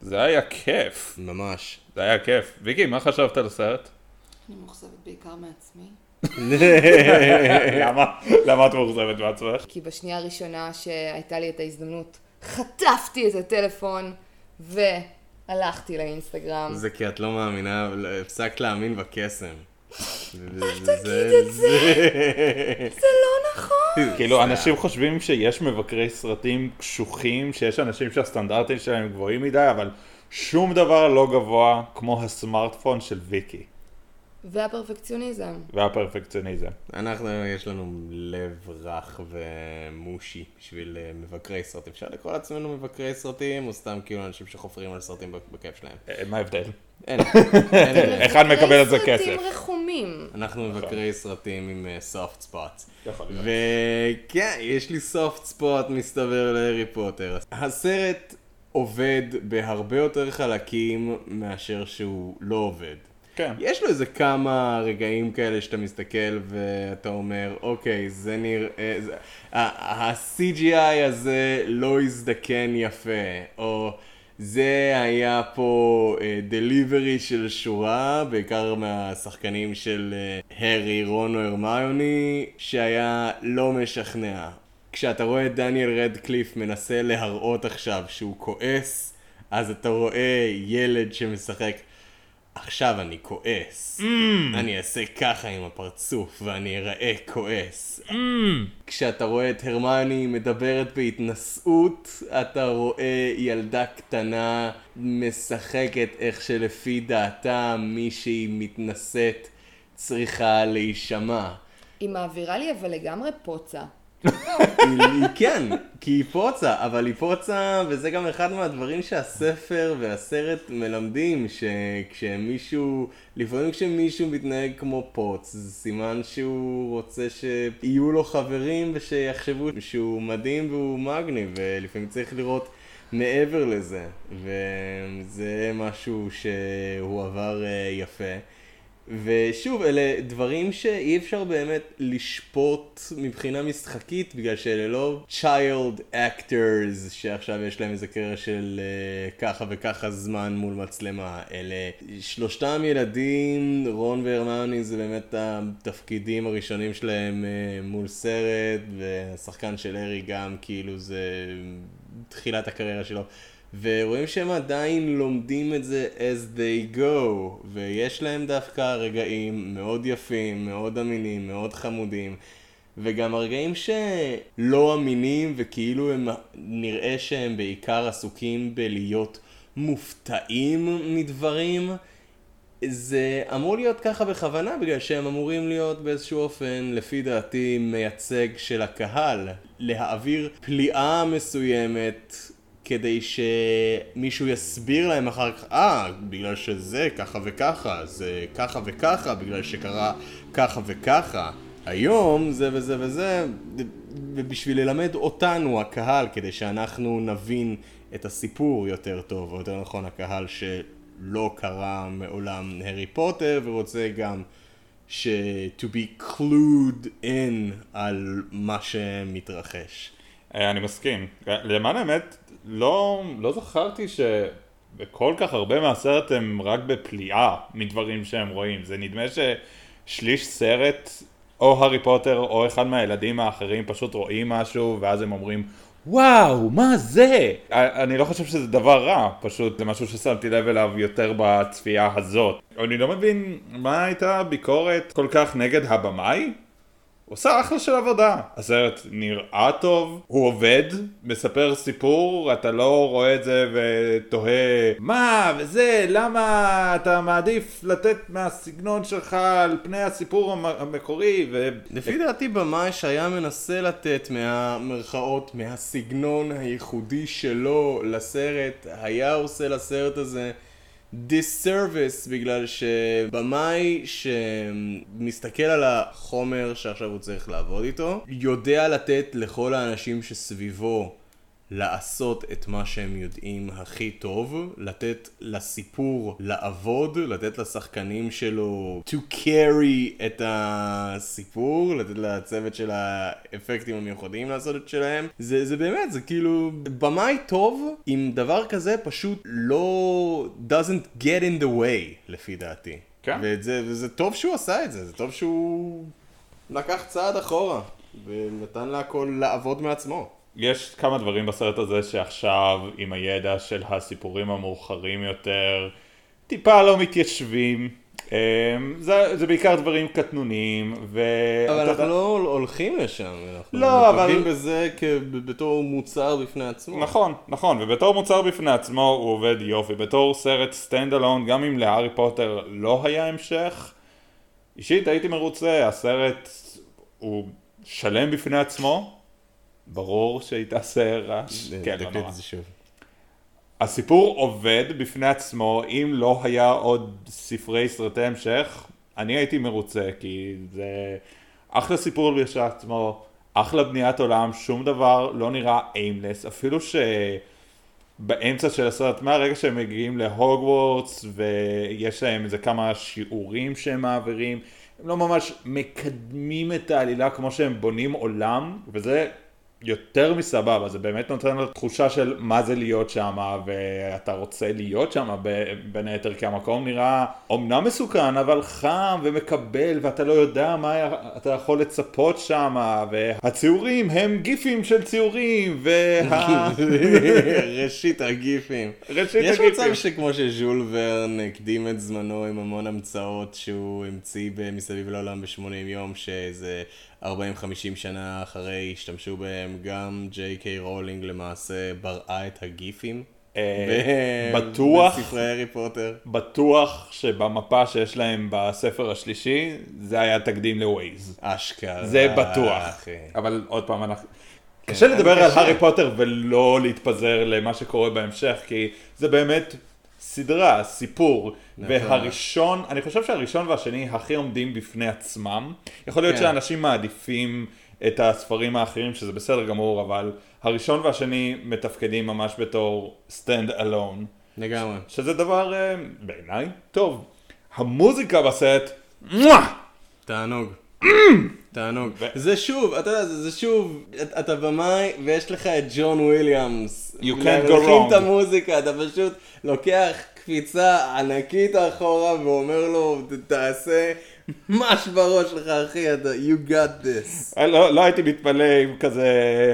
זה היה כיף. ממש. זה היה כיף. ויקי, מה חשבת על הסרט? אני מאוכזבת בעיקר מעצמי. למה? למה את מאוכזבת מעצמך? כי בשנייה הראשונה שהייתה לי את ההזדמנות, חטפתי את הטלפון והלכתי לאינסטגרם. זה כי את לא מאמינה, הפסקת להאמין בקסם. אל תגיד את זה. זה לא נכון. כאילו, אנשים חושבים שיש מבקרי סרטים קשוחים, שיש אנשים שהסטנדרטים שלהם גבוהים מדי, אבל שום דבר לא גבוה כמו הסמארטפון של ויקי. והפרפקציוניזם. והפרפקציוניזם. אנחנו, יש לנו לב רך ומושי בשביל אה, מבקרי סרטים. אפשר לקרוא לעצמנו מבקרי סרטים, או סתם כאילו אנשים שחופרים על סרטים בכיף שלהם. אה, מה ההבדל? אין. אחד מקבל על זה סרטים כסף. רחומים. אנחנו מבקרי סרטים עם סופט ספוטס. יכול להיות. וכן, יש לי סופט ספוט מסתבר להארי פוטר. הסרט עובד בהרבה יותר חלקים מאשר שהוא לא עובד. כן. יש לו איזה כמה רגעים כאלה שאתה מסתכל ואתה אומר, אוקיי, זה נראה... זה- ה-CGI הזה לא הזדקן יפה, או זה היה פה דליברי של שורה, בעיקר מהשחקנים של אה, הארי, רון או הרמיוני, שהיה לא משכנע. כשאתה רואה את דניאל רדקליף מנסה להראות עכשיו שהוא כועס, אז אתה רואה ילד שמשחק. עכשיו אני כועס. אני אעשה ככה עם הפרצוף ואני אראה כועס. כשאתה רואה את הרמני מדברת בהתנשאות, אתה רואה ילדה קטנה משחקת איך שלפי דעתה מישהי מתנשאת צריכה להישמע. היא מעבירה לי אבל לגמרי פוצה. היא, כן, כי היא פוצה, אבל היא פוצה, וזה גם אחד מהדברים שהספר והסרט מלמדים, שכשמישהו, לפעמים כשמישהו מתנהג כמו פוץ, זה סימן שהוא רוצה שיהיו לו חברים ושיחשבו שהוא מדהים והוא מגניב, ולפעמים צריך לראות מעבר לזה, וזה משהו שהוא עבר אה, יפה. ושוב, אלה דברים שאי אפשר באמת לשפוט מבחינה משחקית, בגלל שאלה לא child actors שעכשיו יש להם איזה קריירה של uh, ככה וככה זמן מול מצלמה. אלה שלושתם ילדים, רון והרמני זה באמת התפקידים הראשונים שלהם uh, מול סרט, והשחקן של ארי גם כאילו זה תחילת הקריירה שלו. ורואים שהם עדיין לומדים את זה as they go, ויש להם דווקא רגעים מאוד יפים, מאוד אמינים, מאוד חמודים, וגם הרגעים שלא אמינים וכאילו הם נראה שהם בעיקר עסוקים בלהיות מופתעים מדברים, זה אמור להיות ככה בכוונה, בגלל שהם אמורים להיות באיזשהו אופן, לפי דעתי, מייצג של הקהל. להעביר פליאה מסוימת כדי שמישהו יסביר להם אחר כך, אה, בגלל שזה ככה וככה, זה ככה וככה, בגלל שקרה ככה וככה. היום זה וזה וזה, ובשביל ללמד אותנו, הקהל, כדי שאנחנו נבין את הסיפור יותר טוב, או יותר נכון, הקהל שלא קרא מעולם הארי פוטר ורוצה גם ש... to be clued in על מה שמתרחש. אה, אני מסכים. למען האמת, לא, לא זכרתי שבכל כך הרבה מהסרט הם רק בפליאה מדברים שהם רואים. זה נדמה ששליש סרט, או הארי פוטר או אחד מהילדים האחרים פשוט רואים משהו ואז הם אומרים וואו, מה זה? אני לא חושב שזה דבר רע, פשוט זה משהו ששמתי לב אליו יותר בצפייה הזאת. אני לא מבין מה הייתה הביקורת כל כך נגד הבמאי? הוא עושה אחלה של עבודה. הסרט נראה טוב, הוא עובד, מספר סיפור, אתה לא רואה את זה ותוהה מה וזה, למה אתה מעדיף לתת מהסגנון שלך על פני הסיפור המ- המקורי ו... לפי דעתי במאי שהיה מנסה לתת מהמרכאות, מהסגנון הייחודי שלו לסרט, היה עושה לסרט הזה דיסרוויס בגלל שבמאי שמסתכל על החומר שעכשיו הוא צריך לעבוד איתו, יודע לתת לכל האנשים שסביבו לעשות את מה שהם יודעים הכי טוב, לתת לסיפור לעבוד, לתת לשחקנים שלו to carry את הסיפור, לתת לצוות של האפקטים המיוחדים לעשות את שלהם. זה, זה באמת, זה כאילו, במאי טוב עם דבר כזה פשוט לא doesn't get in the way, לפי דעתי. כן. וזה, וזה טוב שהוא עשה את זה, זה טוב שהוא לקח צעד אחורה, ונתן להכל לעבוד מעצמו. יש כמה דברים בסרט הזה שעכשיו, עם הידע של הסיפורים המאוחרים יותר, טיפה לא מתיישבים. אמ, זה, זה בעיקר דברים קטנוניים, ו... אבל אנחנו לא הולכים לשם, אנחנו לא, אבל- מתמקדים בזה בתור מוצר בפני עצמו. נכון, נכון, ובתור מוצר בפני עצמו הוא עובד יופי, בתור סרט stand alone, גם אם להארי פוטר לא היה המשך, אישית הייתי מרוצה, הסרט הוא שלם בפני עצמו, ברור שהיא תעשה רעש, כן, לא נורא. זה שוב. הסיפור עובד בפני עצמו, אם לא היה עוד ספרי סרטי המשך, אני הייתי מרוצה, כי זה אחלה סיפור עצמו, אחלה בניית עולם, שום דבר לא נראה איימלס, אפילו שבאמצע של הסרט, מהרגע שהם מגיעים להוגוורטס ויש להם איזה כמה שיעורים שהם מעבירים, הם לא ממש מקדמים את העלילה כמו שהם בונים עולם, וזה יותר מסבבה, זה באמת נותן לו תחושה של מה זה להיות שם, ואתה רוצה להיות שם בין היתר, כי המקום נראה אומנם מסוכן, אבל חם ומקבל, ואתה לא יודע מה אתה יכול לצפות שם, והציורים הם גיפים של ציורים, וה... ראשית הגיפים. ראשית יש הגיפים. מצב שכמו שז'ול ורן הקדים את זמנו עם המון המצאות שהוא המציא מסביב לעולם ב-80 יום, שאיזה 40-50 שנה אחרי השתמשו בהם, גם ג'יי קיי רולינג למעשה בראה את הגיפים. אה, בטוח. בספרי הארי פוטר. בטוח שבמפה שיש להם בספר השלישי, זה היה תקדים לווייז. אשכרה. זה בטוח. אבל עוד פעם, אנחנו... קשה לדבר על. הארי פוטר ולא להתפזר למה שקורה בהמשך, כי זה באמת סדרה, סיפור. והראשון, אני חושב שהראשון והשני הכי עומדים בפני עצמם. יכול להיות כן. שאנשים מעדיפים את הספרים האחרים, שזה בסדר גמור, אבל הראשון והשני מתפקדים ממש בתור stand alone. לגמרי. שזה דבר אה, בעיניי טוב. המוזיקה מואה! תענוג. תענוג. ו- זה שוב, אתה יודע, זה שוב, את- אתה במאי ויש לך את ג'ון וויליאמס. You can't go wrong. את המוזיקה, אתה פשוט לוקח קפיצה ענקית אחורה ואומר לו, "ת- תעשה מה שבראש שלך אחי, אתה, you got this. אה, לא, לא הייתי מתפלא אם כזה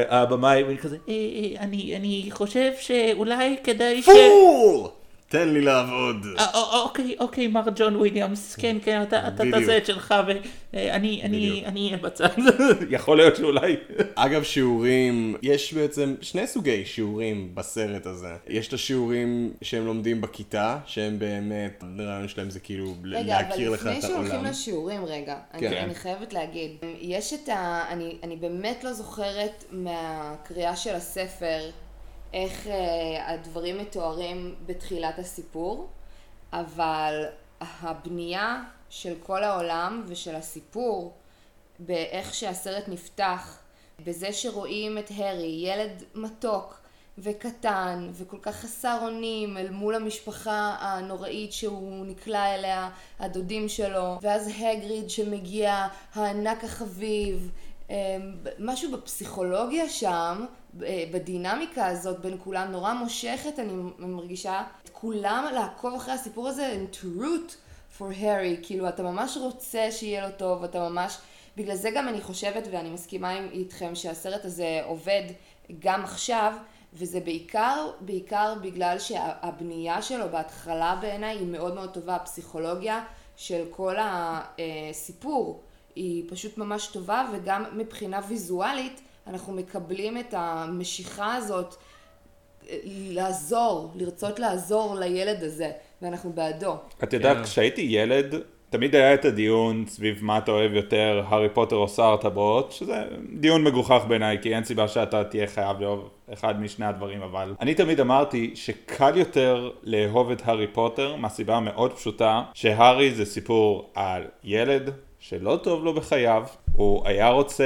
הבמאי כזה, "אה, אה, אני, אני חושב שאולי כדאי ש... פול! תן לי לעבוד. אה, אה, אוקיי, אוקיי, מר ג'ון וויליאמס, כן, כן, אתה. תעשה את שלך ואני אני. אני אהיה בצד. יכול להיות שאולי אגב שיעורים, יש בעצם שני סוגי שיעורים בסרט הזה. יש את השיעורים שהם לומדים בכיתה, שהם באמת, הרעיון שלהם זה כאילו רגע, אבל להכיר לך לפני את שהולכים העולם. לשיעורים רגע, כן. אני, חייבת להגיד, יש את ה... אני, אני באמת לא זוכרת מהקריאה של הספר איך אה, הדברים מתוארים בתחילת הסיפור, אבל הבנייה של כל העולם ושל הסיפור, באיך שהסרט נפתח, בזה שרואים את הארי, ילד מתוק וקטן וכל כך חסר אונים אל מול המשפחה הנוראית שהוא נקלע אליה, הדודים שלו, ואז הגריד שמגיע, הענק החביב, משהו בפסיכולוגיה שם, ב- בדינמיקה הזאת בין כולם נורא מושכת, אני מרגישה את כולם לעקוב אחרי הסיפור הזה, and to root for Harry, כאילו אתה ממש רוצה שיהיה לו טוב, אתה ממש, בגלל זה גם אני חושבת ואני מסכימה איתכם שהסרט הזה עובד גם עכשיו, וזה בעיקר, בעיקר בגלל שהבנייה שלו בהתחלה בעיניי היא מאוד מאוד טובה, הפסיכולוגיה של כל הסיפור היא פשוט ממש טובה, וגם מבחינה ויזואלית אנחנו מקבלים את המשיכה הזאת לעזור, לרצות לעזור לילד הזה, ואנחנו בעדו. את יודעת, כן. כשהייתי ילד, תמיד היה את הדיון סביב מה אתה אוהב יותר, הארי פוטר או שר הטבעות, שזה דיון מגוחך בעיניי, כי אין סיבה שאתה תהיה חייב לאהוב אחד משני הדברים, אבל אני תמיד אמרתי שקל יותר לאהוב את הארי פוטר, מהסיבה המאוד פשוטה, שהארי זה סיפור על ילד שלא טוב לו בחייו, הוא היה רוצה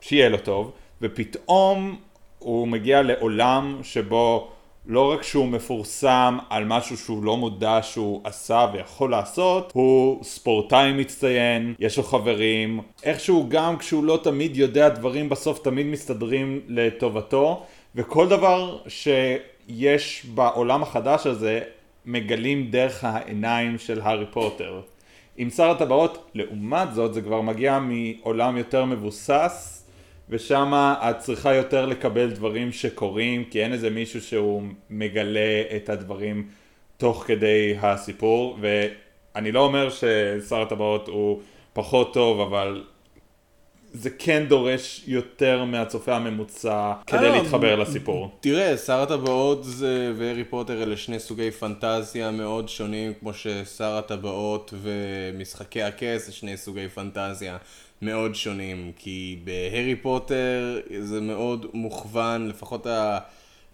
שיהיה לו טוב, ופתאום הוא מגיע לעולם שבו לא רק שהוא מפורסם על משהו שהוא לא מודע שהוא עשה ויכול לעשות, הוא ספורטאי מצטיין, יש לו חברים, איכשהו גם כשהוא לא תמיד יודע דברים בסוף תמיד מסתדרים לטובתו, וכל דבר שיש בעולם החדש הזה מגלים דרך העיניים של הארי פוטר. עם שר הטבעות, לעומת זאת, זה כבר מגיע מעולם יותר מבוסס, ושם את צריכה יותר לקבל דברים שקורים, כי אין איזה מישהו שהוא מגלה את הדברים תוך כדי הסיפור, ואני לא אומר ששר הטבעות הוא פחות טוב, אבל זה כן דורש יותר מהצופה הממוצע כדי אה, להתחבר לסיפור. תראה, שר הטבעות זה- והארי פוטר אלה שני סוגי פנטזיה מאוד שונים, כמו ששר הטבעות ומשחקי הכס זה שני סוגי פנטזיה מאוד שונים, כי בהארי פוטר זה מאוד מוכוון, לפחות ה...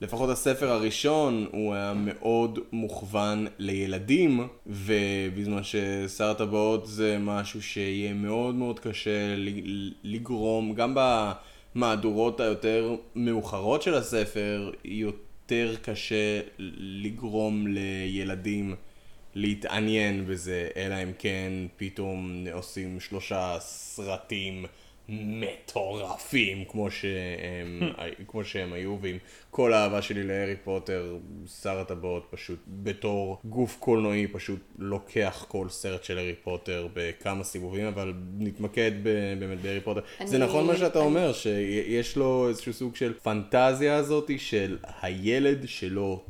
לפחות הספר הראשון הוא היה מאוד מוכוון לילדים, ובזמן ששר הטבעות זה משהו שיהיה מאוד מאוד קשה לגרום, גם במהדורות היותר מאוחרות של הספר, יותר קשה לגרום לילדים להתעניין בזה, אלא אם כן פתאום עושים שלושה סרטים מטורפים כמו שהם, כמו שהם היו, ועם כל האהבה שלי להארי פוטר, שר הטבעות פשוט בתור גוף קולנועי פשוט לוקח כל סרט של הארי פוטר בכמה סיבובים, אבל נתמקד באמת בהארי פוטר. זה אני- נכון מה שאתה אני- אומר, שיש לו איזשהו סוג של פנטזיה הזאתי של הילד שלא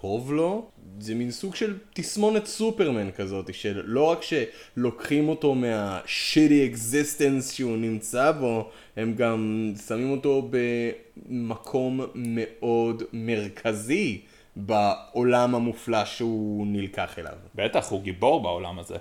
טוב לו, זה מין סוג של תסמונת סופרמן כזאת, של לא רק שלוקחים אותו מה shitty existence שהוא נמצא בו, הם גם שמים אותו במקום מאוד מרכזי בעולם המופלא שהוא נלקח אליו. בטח, הוא גיבור בעולם הזה.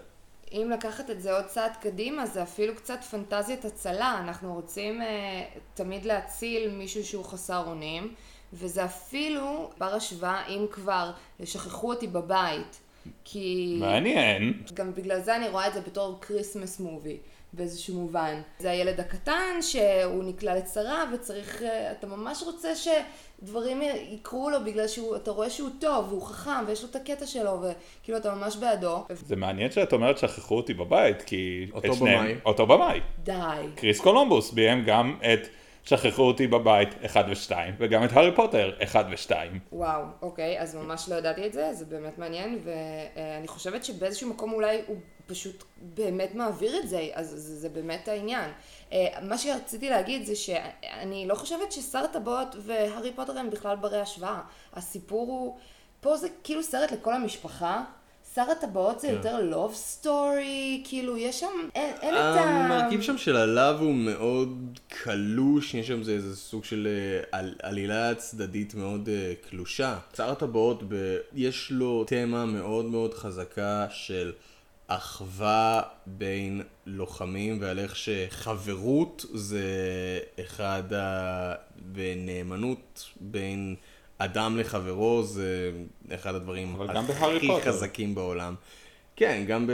אם לקחת את זה עוד צעד קדימה, זה אפילו קצת פנטזיית הצלה. אנחנו רוצים אה, תמיד להציל מישהו שהוא חסר אונים, וזה אפילו בר השוואה, אם כבר, לשכחו אותי בבית. כי... מעניין. גם בגלל זה אני רואה את זה בתור Christmas movie, באיזשהו מובן. זה הילד הקטן שהוא נקלע לצרה וצריך, אה, אתה ממש רוצה שדברים יקרו לו בגלל שאתה רואה שהוא טוב והוא חכם ויש לו את הקטע שלו וכאילו אתה ממש בעדו. זה מעניין שאת אומרת שכחו אותי בבית, כי... אותו שניהם- במאי. אותו במאי. די. קריס קולומבוס ביים גם את שכחו אותי בבית 1 ו-2, וגם את הארי פוטר 1 ו-2. וואו, אוקיי, אז ממש לא ידעתי את זה, זה באמת מעניין, ואני חושבת שבאיזשהו מקום אולי הוא פשוט באמת מעביר את זה, אז זה, זה באמת העניין. אה, מה שרציתי להגיד זה שאני לא חושבת ששר הטבעות והארי פוטר הם בכלל ברי השוואה. הסיפור הוא, פה זה כאילו סרט לכל המשפחה. שר הטבעות זה יותר לוב סטורי, כאילו יש שם, אין, אין את ה... המרכיב שם של הלאו הוא מאוד קלוש, יש שם זה איזה סוג של אה, על, עלילה צדדית מאוד אה, קלושה. שר הטבעות, ב... יש לו תמה מאוד מאוד חזקה של אחווה בין לוחמים ועל איך שחברות זה אחד ה... ונאמנות בין אדם לחברו זה אחד הדברים הכי. חזקים בעולם. כן, גם ב...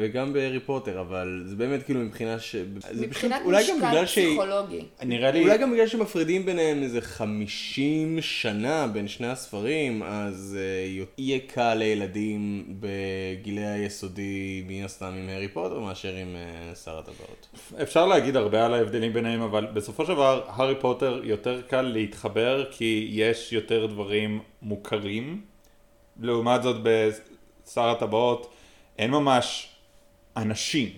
וגם בהארי פוטר, אבל זה באמת כאילו מבחינה ש... מבחינת פשוט, משקל בגלל ש... פסיכולוגי. נראה לי... אולי גם בגלל שמפרידים ביניהם איזה 50 שנה בין שני הספרים, אז uh, יהיה קל לילדים בגילי היסודי, מן הסתם עם הארי פוטר, מאשר עם uh, שר הטבעות. אפשר להגיד הרבה על ההבדלים ביניהם, אבל בסופו של דבר, הארי פוטר יותר קל להתחבר, כי יש יותר דברים מוכרים. לעומת זאת, בשר הטבעות אין ממש אנשים.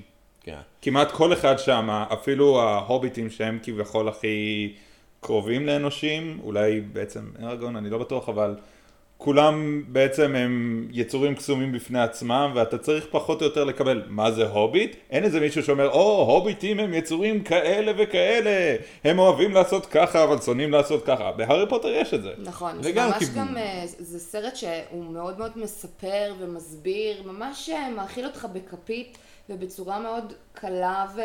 כן. כמעט כל אחד שם, אפילו ההוביטים שהם כביכול הכי קרובים לאנושים, אולי בעצם ארגון, אני לא בטוח, אבל כולם בעצם הם יצורים קסומים בפני עצמם, ואתה צריך פחות או יותר לקבל מה זה הוביט. אין איזה מישהו שאומר, או, הוביטים הם יצורים כאלה וכאלה, הם אוהבים לעשות ככה, אבל שונאים לעשות ככה. בהארי פוטר יש את זה. נכון, וגם זה ממש כי- גם, אה, זה סרט שהוא מאוד מאוד מספר ומסביר, ממש אה, מאכיל אותך בכפית ובצורה מאוד קלה ו...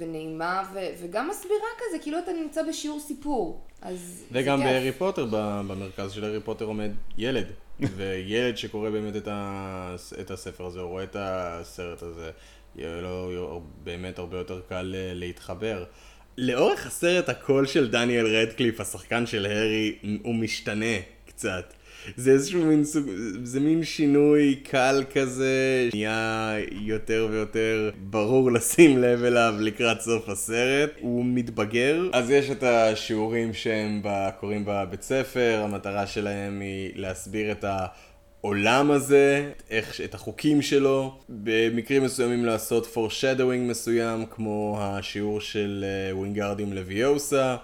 ונעימה ו... וגם מסבירה כזה, כאילו אתה נמצא בשיעור סיפור. אז וגם. בהארי פוטר, במרכז של הארי פוטר עומד ילד. וילד שקורא באמת את, ה... את הספר הזה, או רואה את הסרט הזה, יהיה לו באמת הרבה יותר קל אה, להתחבר. לאורך הסרט הקול של דניאל רדקליף, השחקן של הארי, הוא משתנה קצת. זה איזשהו מין סוג, זה מין שינוי קל כזה, נהיה יותר ויותר ברור לשים לב אליו לקראת סוף הסרט. הוא מתבגר, אז יש את השיעורים שהם קוראים בבית ספר, המטרה שלהם היא להסביר את ה... העולם הזה, איך, את החוקים שלו, במקרים מסוימים לעשות foreshadowing מסוים, כמו השיעור של אה, ווינגרדים לוויוסה.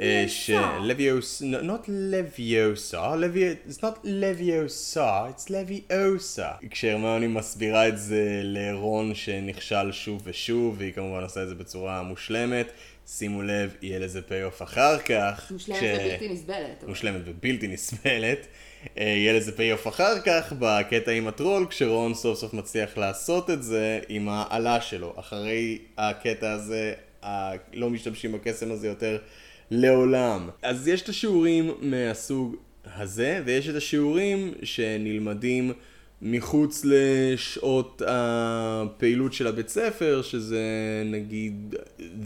אה, ש... לוויוסה, not לוויוסה, לוי- it's not לוויוסה, it's לוויוסה. כשהרמיוני מסבירה את זה לרון שנכשל שוב ושוב, והיא כמובן עושה את זה בצורה מושלמת. שימו לב, יהיה לזה פי-אוף אחר כך. מושלמת כש- ובלתי נסבלת. מושלמת ובלתי נסבלת. אה, יהיה לזה פי-אוף אחר כך בקטע עם הטרול, כשרון סוף סוף מצליח לעשות את זה עם האלה שלו. אחרי הקטע הזה, ה- לא משתמשים בקסם הזה יותר לעולם. אז יש את השיעורים מהסוג הזה, ויש את השיעורים שנלמדים מחוץ לשעות הפעילות של הבית ספר, שזה נגיד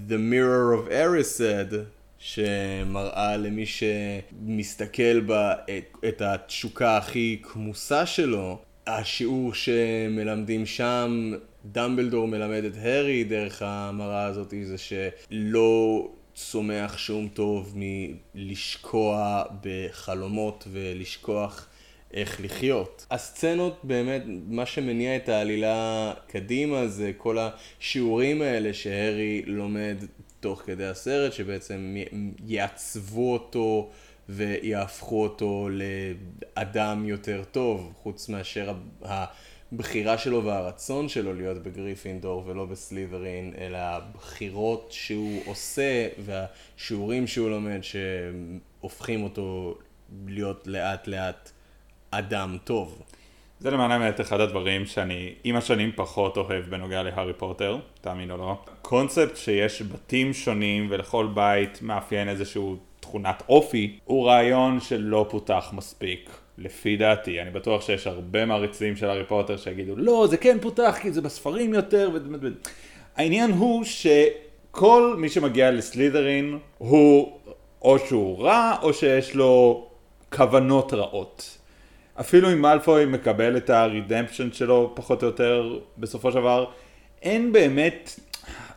The Mirror of Erised, שמראה למי שמסתכל בה את, את התשוקה הכי כמוסה שלו. השיעור שמלמדים שם, דמבלדור מלמד את הארי דרך המראה הזאת, זה שלא צומח שום טוב מלשקוע בחלומות ולשכוח איך לחיות. הסצנות באמת, מה שמניע את העלילה קדימה זה כל השיעורים האלה שהארי לומד תוך כדי הסרט, שבעצם יעצבו אותו ויהפכו אותו לאדם יותר טוב, חוץ מאשר הבחירה שלו והרצון שלו להיות בגריפינדור ולא בסלית'רין, אלא הבחירות שהוא עושה והשיעורים שהוא לומד שהופכים אותו להיות לאט לאט אדם טוב. זה למען האמת אחד הדברים שאני עם השנים פחות אוהב בנוגע להארי פוטר, תאמין או לא. קונספט שיש בתים שונים ולכל בית מאפיין איזשהו תכונת אופי, הוא רעיון שלא פותח מספיק. לפי דעתי, אני בטוח שיש הרבה מעריצים של הארי פוטר שיגידו לא, זה כן פותח כי זה בספרים יותר ו... העניין הוא שכל מי שמגיע לסלידרין הוא או שהוא רע או שיש לו כוונות רעות. אפילו אם מאלפוי מקבל את הרידמפשן שלו פחות או יותר בסופו של דבר, אין באמת,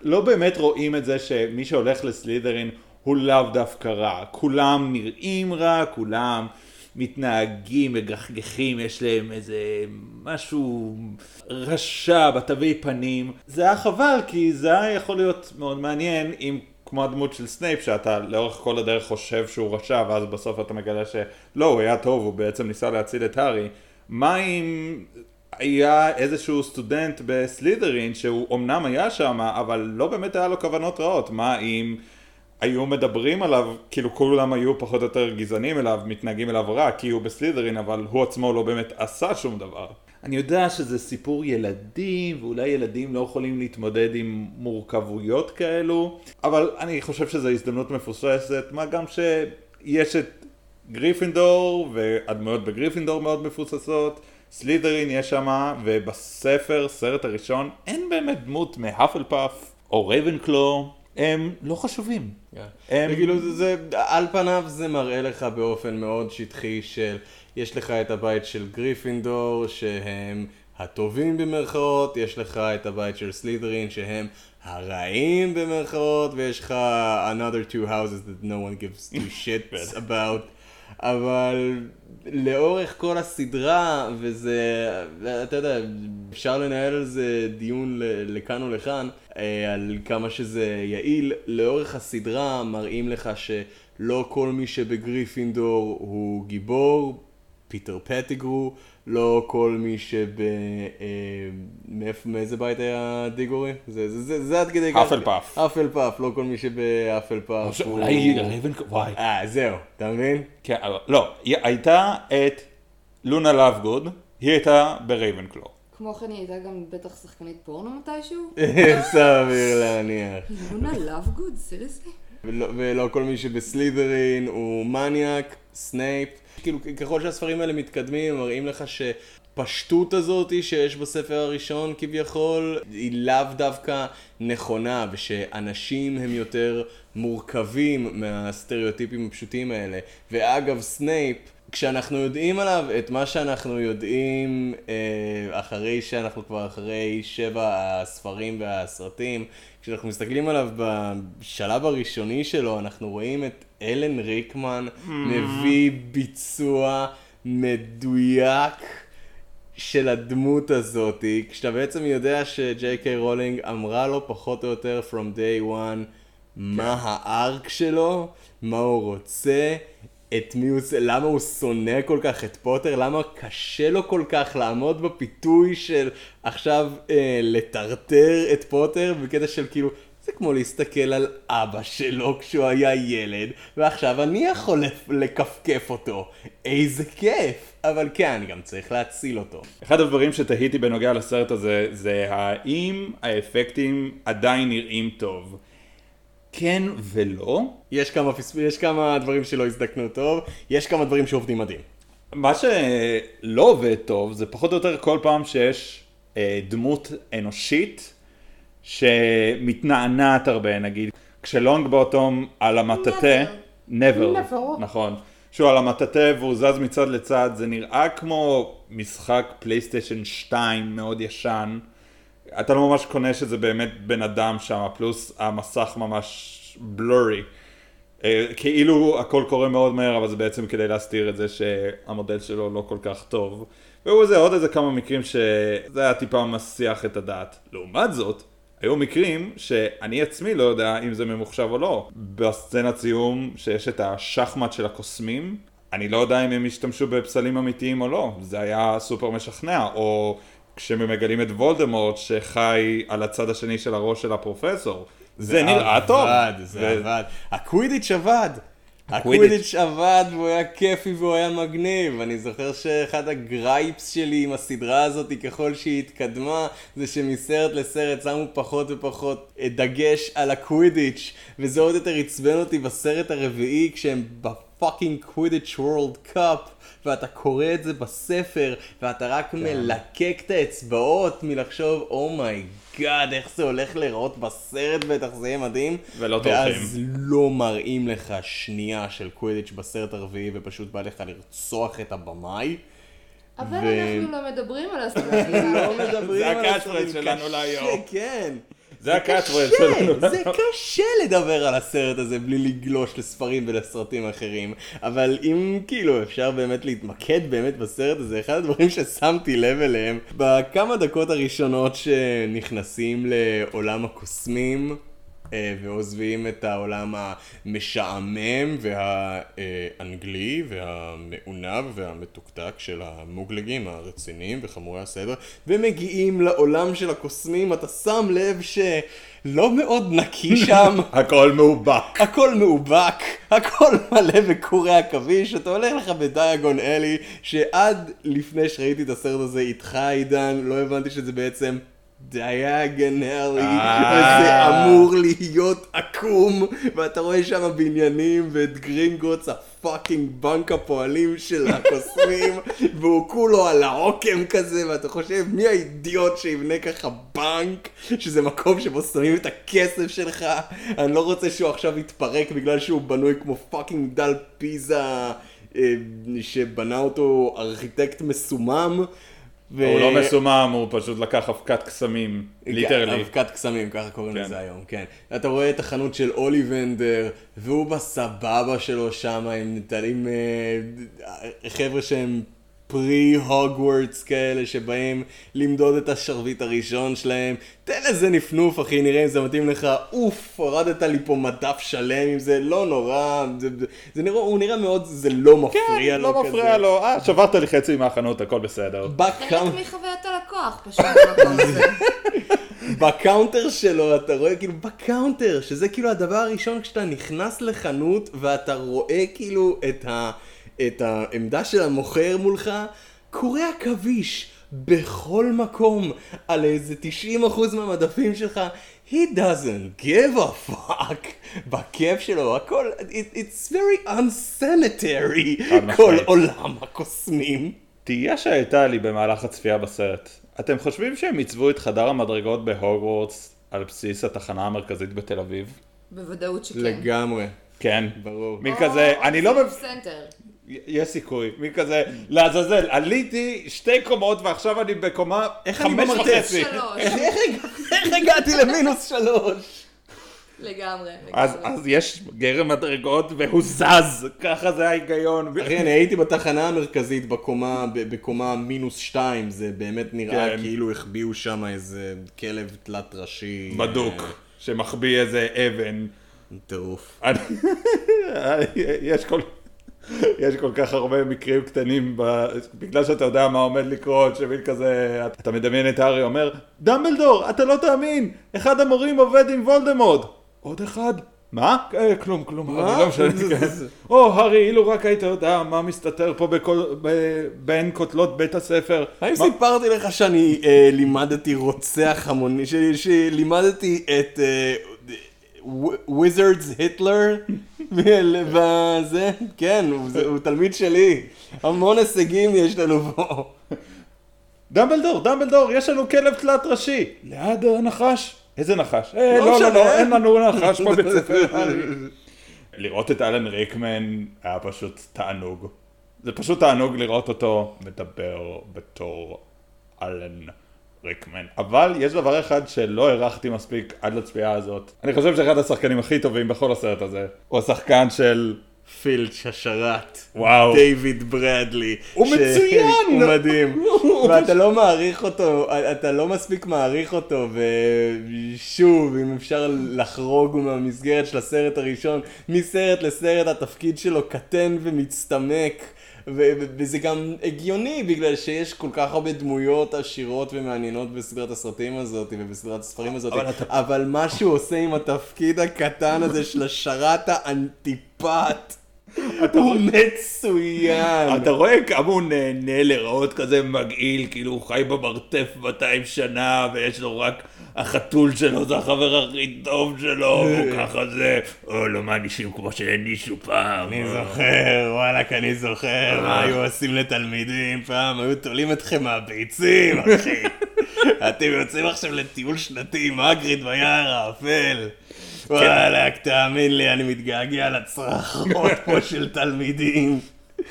לא באמת רואים את זה שמי שהולך לסלידרין הוא לאו דווקא רע. כולם נראים רע, כולם מתנהגים, מגחכים, יש להם איזה משהו רשע בתווי פנים. זה היה חבל כי זה היה יכול להיות מאוד מעניין אם כמו הדמות של סנייפ שאתה לאורך כל הדרך חושב שהוא רשע ואז בסוף אתה מגלה שלא, הוא היה טוב, הוא בעצם ניסה להציל את הארי. מה אם היה איזשהו סטודנט בסלידרין שהוא אמנם היה שם אבל לא באמת היה לו כוונות רעות? מה אם היו מדברים עליו, כאילו כולם היו פחות או יותר גזענים אליו, מתנהגים אליו רע כי הוא בסלידרין אבל הוא עצמו לא באמת עשה שום דבר. אני יודע שזה סיפור ילדים, ואולי ילדים לא יכולים להתמודד עם מורכבויות כאלו, אבל אני חושב שזו הזדמנות מפוספסת, מה גם שיש את גריפינדור, והדמויות בגריפינדור מאוד מפוספסות, סלידרין יש שם, ובספר, סרט הראשון, אין באמת דמות מהאפלפאף או רייבנקלו, הם לא חשובים. הם- וכאילו זה, זה, על פניו זה מראה לך באופן מאוד שטחי של, יש לך את הבית של גריפינדור שהם הטובים במרכאות, יש לך את הבית של סלידרין שהם הרעים במרכאות, ויש לך another two houses that no one gives two shits about. אבל לאורך כל הסדרה, וזה, אתה יודע, אפשר לנהל על זה דיון לכאן או לכאן, אה, על כמה שזה יעיל, לאורך הסדרה מראים לך שלא כל מי שבגריפינדור הוא גיבור, פיטר פטיגרו, לא כל מי שב... אה, מאיפה, מאיזה בית היה דיגורי? זה, זה, זה, זה עד כדי כך. האפלפאף. האפלפאף, לא כל מי שבהאפלפאף הוא... אולי רייבנקלו, וואי. אה, זהו, אתה מבין? כן, אבל לא, היא הייתה את לונה לאבגוד, היא הייתה ברייבנקלו. כמו כן היא הייתה גם בטח שחקנית פורנו מתישהו. סביר להניח. לונה לאבגוד? ולא, ולא כל מי שבסלית'רין הוא מניאק, סנייפ. כאילו, ככל שהספרים האלה מתקדמים, מראים לך הפשטות הזאת שיש בספר הראשון כביכול, היא לאו דווקא נכונה, ושאנשים הם יותר מורכבים מהסטריאוטיפים הפשוטים האלה. ואגב, סנייפ, כשאנחנו יודעים עליו את מה שאנחנו יודעים אה, אחרי שאנחנו כבר אחרי שבע הספרים והסרטים, כשאנחנו מסתכלים עליו בשלב הראשוני שלו, אנחנו רואים את אלן ריקמן מביא ביצוע מדויק של הדמות הזאתי, כשאתה בעצם יודע שג'יי קיי רולינג אמרה לו פחות או יותר from day one מה הארק שלו, מה הוא רוצה, את מי הוא, למה הוא שונא כל כך את פוטר, למה קשה לו כל כך לעמוד בפיתוי של עכשיו אה, לטרטר את פוטר בקטע של כאילו, זה כמו להסתכל על אבא שלו כשהוא היה ילד, ועכשיו אני יכול לכפכף אותו. איזה כיף! אבל כן, אני גם צריך להציל אותו. אחד הדברים שתהיתי בנוגע לסרט הזה, זה האם האפקטים עדיין נראים טוב. כן ולא. יש כמה, יש כמה דברים שלא הזדקנו טוב, יש כמה דברים שעובדים מדהים. מה שלא עובד טוב זה פחות או יותר כל פעם שיש אה, דמות אנושית שמתנענעת הרבה נגיד. כשלונג בוטום על המטאטה, נבר, נכון, שהוא על המטאטה והוא זז מצד לצד זה נראה כמו משחק פלייסטיישן 2 מאוד ישן. אתה לא ממש קונה שזה באמת בן אדם שם, פלוס המסך ממש בלורי. אה, כאילו הכל קורה מאוד מהר, אבל זה בעצם כדי להסתיר את זה שהמודל שלו לא כל כך טוב. והוא זה עוד איזה כמה מקרים שזה היה טיפה מסיח את הדעת. לעומת זאת, היו מקרים שאני עצמי לא יודע אם זה ממוחשב או לא. בסצנת סיום שיש את השחמט של הקוסמים, אני לא יודע אם הם השתמשו בפסלים אמיתיים או לא. זה היה סופר משכנע, או כשמגלים את וולדמורט שחי על הצד השני של הראש של הפרופסור. זה נראה טוב. זה עבד, זה עבד. הקווידיץ' עבד. הקווידיץ' עבד והוא היה כיפי והוא היה מגניב. אני זוכר שאחד ה gripes שלי עם הסדרה הזאת, ככל שהיא התקדמה, זה שמסרט לסרט שמו פחות ופחות דגש על הקווידיץ', וזה עוד יותר עצבן אותי בסרט הרביעי כשהם ב fucking Quidditch World Cup. ואתה קורא את זה בספר, ואתה רק כן. מלקק את האצבעות מלחשוב, oh my god, oh איך זה הולך להיראות בסרט, בטח זה יהיה מדהים. ולא טורחים. ואז לא מראים לך שנייה של קווידיץ' בסרט הרביעי, ופשוט בא לך לרצוח את הבמאי. אבל ו... אנחנו לא מדברים על הסרטים. לא מדברים על הסרטים. זה ה catchphrase שלנו להיום. כן. זה ה catchword שלנו. זה קשה לדבר על הסרט הזה בלי לגלוש לספרים ולסרטים אחרים, אבל אם כאילו אפשר באמת להתמקד באמת בסרט הזה, אחד הדברים ששמתי לב אליהם, בכמה דקות הראשונות שנכנסים לעולם הקוסמים, ועוזבים את העולם המשעמם והאנגלי והמעונב והמתוקתק של המוגלגים הרציניים וחמורי הסדר ומגיעים לעולם של הקוסמים, אתה שם לב שלא מאוד נקי שם. הכל מאובק. הכל מאובק, הכל מלא בקורי עכביש, אתה הולך לך ב Diagon Alley, שעד לפני שראיתי את הסרט הזה איתך עידן, לא הבנתי שזה בעצם diagonally, אה. וזה אמור להיות עקום, ואתה רואה שם בניינים ואת גרינגוטס, ה fucking בנק הפועלים של הקוסמים, והוא כולו על העוקם כזה, ואתה חושב מי האידיוט שיבנה ככה בנק, שזה מקום שבו שמים את הכסף שלך, אני לא רוצה שהוא עכשיו יתפרק בגלל שהוא בנוי כמו fucking דל פיזה, אה, שבנה אותו ארכיטקט מסומם. ו... הוא לא מסומם, הוא פשוט לקח אבקת קסמים, literally. אבקת קסמים, ככה קוראים כן. לזה היום, כן. אתה רואה את החנות של אוליבנדר, והוא בסבבה שלו שם, עם, עם uh, חבר'ה שהם pre הוגוורטס כאלה שבאים למדוד את השרביט הראשון שלהם. תן לזה נפנוף אחי, נראה אם זה מתאים לך. אוף, הורדת לי פה מדף שלם עם זה, לא נורא. זה, זה נראה, הוא נראה מאוד, זה לא מפריע כן, לא לו לא כזה. כן, לא מפריע לו. אה, שברת לי חצי מהחנות, הכל בסדר. חלק מחוויית הלקוח, פשוט. ב counter שלו אתה רואה כאילו ב counter שזה כאילו הדבר הראשון כשאתה נכנס לחנות ואתה רואה כאילו את ה... את העמדה של המוכר מולך, קורי עכביש בכל מקום על איזה 90% מהמדפים שלך. He doesn't give a fuck בכיף שלו, הכל, it, it's very unsanitary, כל עולם הקוסמים. תהייה שהייתה לי במהלך הצפייה בסרט. אתם חושבים שהם עיצבו את חדר המדרגות בהוגוורטס על בסיס התחנה המרכזית בתל אביב? בוודאות שכן. לגמרי. כן. ברור. מין כזה, אני לא... center. יש סיכוי. מין כזה, לעזאזל, עליתי שתי קומות ועכשיו אני בקומה חמש? וחצי. שלוש. איך הגע- איך הגעתי למינוס שלוש? לגמרי. אז, לגמרי. אז יש גרם מדרגות והוא זז, ככה זה ההיגיון. אחי, אני הייתי בתחנה המרכזית בקומה, בקומה מינוס שתיים, זה באמת נראה כן. כאילו החביאו שם איזה כלב תלת ראשי. בדוק, שמחביא איזה אבן. אה, טירוף. יש כל... יש כל כך הרבה מקרים קטנים, ב... בגלל שאתה יודע מה עומד לקרות, שמין כזה, אתה מדמיין את הארי אומר, דמבלדור, אתה לא תאמין, אחד המורים עובד עם וולדמורט. עוד אחד? מה? אה, כלום, כלום, מה? לא משנה. כן. או, הארי, אילו רק היית יודע מה מסתתר פה בין כותלות בית הספר. האם סיפרתי לך שאני אה, לימדתי רוצח המוני, שלימדתי את וויזרדס היטלר בזה? כן, הוא תלמיד שלי. המון הישגים יש לנו פה. דמבלדור, דמבלדור, יש לנו כלב תלת ראשי. ליד הנחש. איזה נחש? אה, לא לא, לא. לא, אין לנו נחש בבית ספר. לראות את אלן ריקמן היה פשוט תענוג. זה פשוט תענוג לראות אותו מדבר בתור אלן ריקמן. אבל יש דבר אחד שלא הערכתי מספיק עד לצפייה הזאת. אני חושב שאחד השחקנים הכי טובים בכל הסרט הזה הוא השחקן של... פילץ' השרת. וואו. דיוויד ברדלי. הוא מצוין! הוא מדהים. ואתה לא מעריך אותו, אתה לא מספיק מעריך אותו, ושוב, אם אפשר לחרוג מהמסגרת של הסרט הראשון, מסרט לסרט התפקיד שלו קטן ומצטמק. וזה גם הגיוני בגלל שיש כל כך הרבה דמויות עשירות ומעניינות בסדרת הסרטים הזאת ובסדרת הספרים הזאת אבל אבל מה שהוא עושה עם התפקיד הקטן הזה של השרת האנטיפט הוא מצוין. אתה רואה כמה הוא נהנה לראות כזה מגעיל, כאילו הוא חי במרתף 200 שנה, ויש לו רק החתול שלו, זה החבר הכי טוב שלו, והוא ככה זה, או לא מענישים כמו שהענישו פעם. אני זוכר, וואלכ, אני זוכר מה היו עושים לתלמידים פעם, היו תולים אתכם מהביצים, אחי. אתם יוצאים עכשיו לטיול שנתי עם אגריד ביער האפל. וואלכ, תאמין לי, אני מתגעגע לצרחות פה של תלמידים.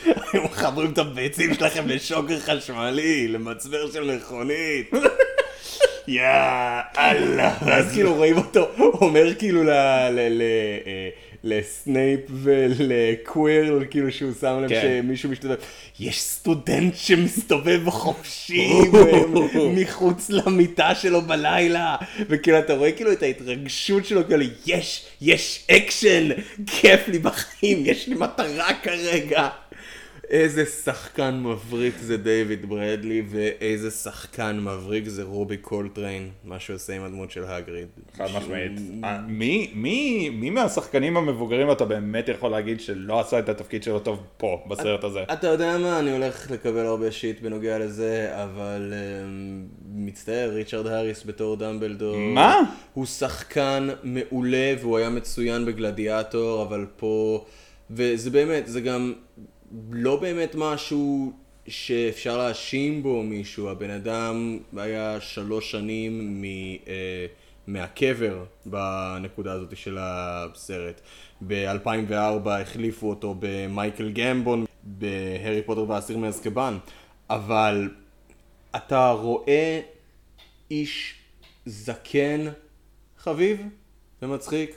היו מחברים את הביצים שלכם לשוקר חשמלי, למצבר של מכונית. יא אללה. ואז כאילו רואים אותו אומר כאילו. אה, לסנייפ ולקווירל, כאילו שהוא שם לב כן. שמישהו משתתף, יש סטודנט שמסתובב חופשי מחוץ למיטה שלו בלילה, וכאילו אתה רואה כאילו את ההתרגשות שלו, כאילו יש, יש אקשן, כיף לי בחיים, יש לי מטרה כרגע. איזה שחקן מבריק זה דיוויד ברדלי, ואיזה שחקן מבריק זה רובי קולטריין, מה שהוא עושה עם הדמות של האגריד. חד משמעית. אה, מי, מי, מי מהשחקנים המבוגרים אתה באמת יכול להגיד שלא עשה את התפקיד שלו טוב פה, בסרט הזה? אתה יודע מה, אני הולך לקבל הרבה שיט בנוגע לזה, אבל um, מצטער, ריצ'רד האריס בתור דמבלדור. מה? הוא שחקן מעולה והוא היה מצוין בגלדיאטור, אבל פה, וזה באמת, זה גם לא באמת משהו שאפשר להאשים בו מישהו. הבן אדם היה שלוש שנים מ... אה, מהקבר בנקודה הזאת של הסרט. ב-2004 החליפו אותו במייקל גמבון בהארי פוטר והאסיר מאזקבאן, אבל אתה רואה איש זקן, חביב ומצחיק,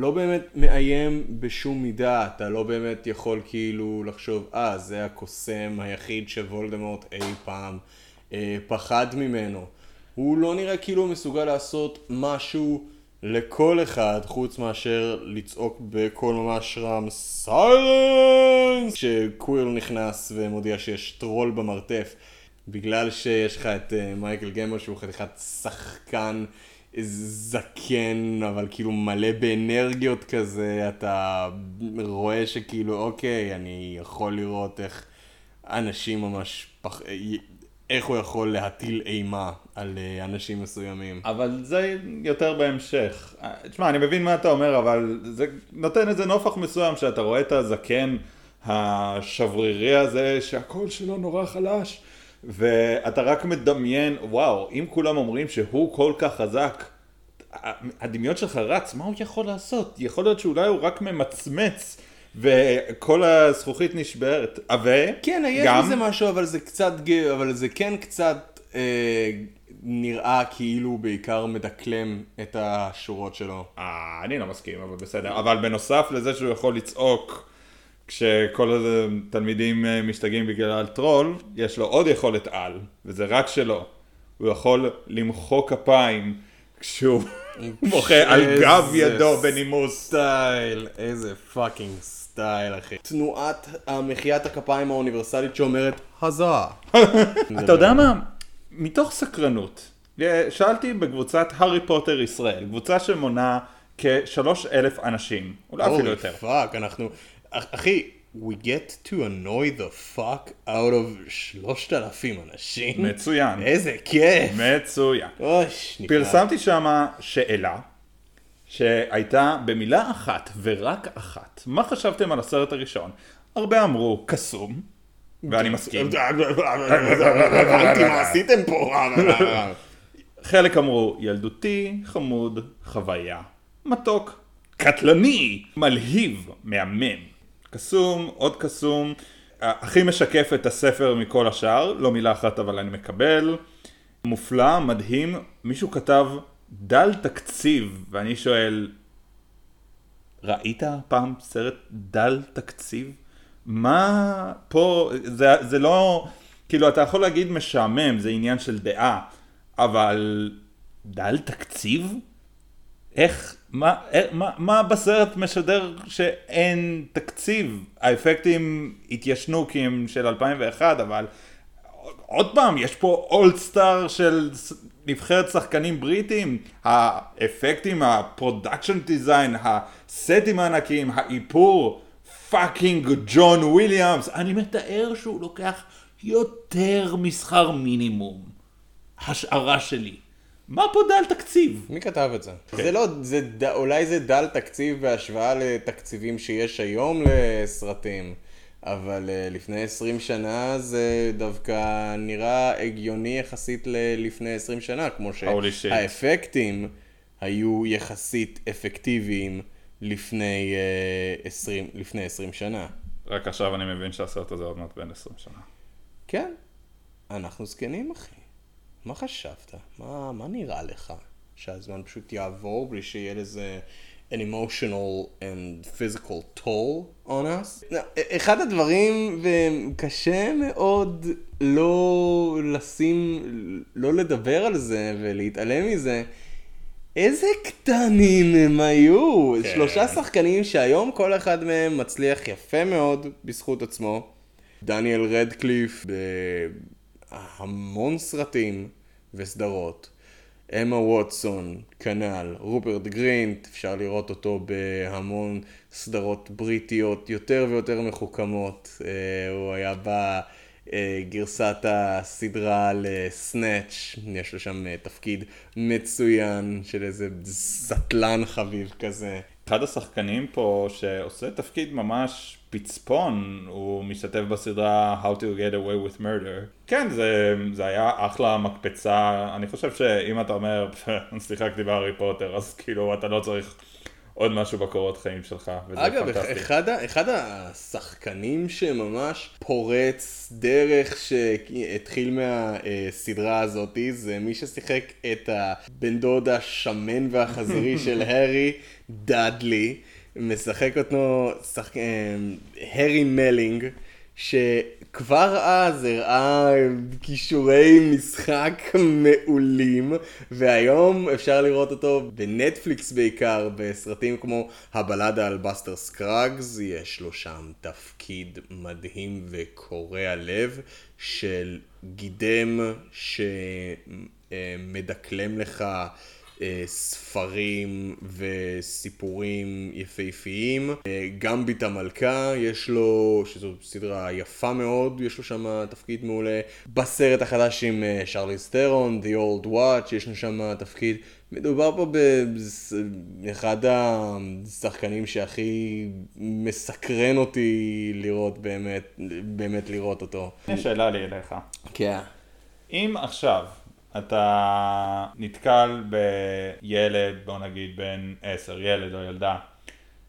ולא באמת מאיים בשום מידה, אתה לא באמת יכול כאילו לחשוב, אה, זה הקוסם היחיד שוולדמורט אי פעם אה, פחד ממנו. הוא לא נראה כאילו מסוגל לעשות משהו לכל אחד, חוץ מאשר לצעוק בקול ממש רם silence! כשקווירל נכנס ומודיע שיש טרול במרתף. בגלל שיש לך את אה, מייקל גמבון שהוא חתיכת שחקן זקן, אבל כאילו מלא באנרגיות כזה, אתה רואה שכאילו, אוקיי, אני יכול לראות איך אנשים ממש פח... איך הוא יכול להטיל אימה על אה, אנשים מסוימים. אבל זה יותר בהמשך. תשמע, אני מבין מה אתה אומר, אבל זה נותן איזה נופח מסוים שאתה רואה את הזקן השברירי הזה שהקול שלו נורא חלש, ואתה רק מדמיין, וואו, אם כולם אומרים שהוא כל כך חזק, הדמיון שלך רץ, מה הוא יכול לעשות? יכול להיות שאולי הוא רק ממצמץ. וכל הזכוכית נשברת, ו... כן, יש גם- בזה משהו, אבל זה קצת, אבל זה כן קצת אה, נראה כאילו הוא בעיקר מדקלם את השורות שלו. אה, אני לא מסכים, אבל בסדר. אבל בנוסף לזה שהוא יכול לצעוק כשכל התלמידים אה, משתגעים בגלל טרול, יש לו עוד יכולת על, וזה רק שלו. הוא יכול למחוא כפיים כשהוא מוחא על גב ידו בנימוס. סטייל, איזה fucking סטייל, אחי. תנועת מחיאת הכפיים האוניברסלית שאומרת, הזעה. אתה יודע מה? מתוך סקרנות, שאלתי בקבוצת הארי פוטר ישראל, קבוצה שמונה כשלוש אלף אנשים, אולי אפילו יותר. fuck, אנחנו... אח- אחי, we get to annoy the fuck out of שלושת אלפים אנשים. מצוין. איזה כיף. מצוין. אוש. פרסמתי שם שאלה שהייתה במילה אחת ורק אחת. מה חשבתם על הסרט הראשון? הרבה אמרו קסום, ואני מסכים. הבנתי מה עשיתם פה. חלק אמרו ילדותי, חמוד, חוויה, מתוק, קטלני, מלהיב, מהמם. קסום, עוד קסום, הכי משקף את הספר מכל השאר, לא מילה אחת אבל אני מקבל. מופלא, מדהים, מישהו כתב דל תקציב, ואני שואל, ראית פעם סרט דל תקציב? מה פה, זה, זה לא, כאילו אתה יכול להגיד משעמם, זה עניין של דעה, אבל דל תקציב? איך, מה, איך, מה, מה בסרט משדר שאין תקציב? האפקטים התיישנו כי הם של 2001, אבל עוד פעם, יש פה all-star של ס- נבחרת שחקנים בריטים, האפקטים, ה production design, הסטים הענקיים, האיפור, fucking ג'ון וויליאמס, אני מתאר שהוא לוקח יותר משכר מינימום. השערה שלי. מה פה דל תקציב? מי כתב את זה? כן. זה לא, זה, ד- אולי זה דל תקציב בהשוואה לתקציבים שיש היום לסרטים, אבל אה, לפני 20 שנה זה דווקא נראה הגיוני יחסית ללפני 20 שנה, כמו. שהאפקטים היו יחסית אפקטיביים לפני, אה, 20, לפני 20 שנה. רק עכשיו אני מבין שהסרט הזה עוד מעט בן 20 שנה. כן, אנחנו זקנים אחי. מה חשבת? מה, מה נראה לך? שהזמן פשוט יעבור בלי שיהיה לזה an emotional and physical toll on us? לא, אחד הדברים, וקשה מאוד לא לשים, לא לדבר על זה ולהתעלם מזה, איזה קטנים הם היו. כן. שלושה שחקנים שהיום כל אחד מהם מצליח יפה מאוד בזכות עצמו. דניאל רדקליף בהמון סרטים וסדרות. אמה ווטסון, כנ"ל. רופרט גרינט, אפשר לראות אותו בהמון סדרות בריטיות יותר ויותר מחוכמות. אה, הוא היה בגרסת הסדרה לסנאץ', יש לו שם אה, תפקיד מצוין של איזה סטלן חביב כזה. אחד השחקנים פה שעושה תפקיד ממש פצפון, הוא משתתף בסדרה How to get away with murder. כן, זה, זה היה אחלה מקפצה, אני חושב שאם אתה אומר, שיחקתי בהארי פוטר, אז כאילו אתה לא צריך עוד משהו בקורות חיים שלך, וזה אגב, פנטסטי. אחד, ה- אחד השחקנים שממש פורץ דרך שהתחיל מהסדרה הזאת, זה מי ששיחק את הבן דוד השמן והחזירי של הארי, דאדלי. משחק אותו שחק... אה, הארי מלינג, שכבר אז הראה כישורי משחק מעולים, והיום אפשר לראות אותו בנטפליקס בעיקר, בסרטים כמו הבלדה על בסטר סקראגס, יש לו שם תפקיד מדהים וקורע לב של גידם שמדקלם לך ספרים וסיפורים יפהפיים. אה, גמביט המלכה, יש לו, שזו סדרה יפה מאוד, יש לו שם תפקיד מעולה. בסרט החדש עם אה, שרלי סטרון, The Old Watch, יש לו שם תפקיד. מדובר פה באחד השחקנים שהכי מסקרן אותי לראות באמת, באמת לראות אותו. יש שאלה לי אליך. כן. אם עכשיו אתה נתקל בילד, בוא נגיד בן עשר, ילד או ילדה,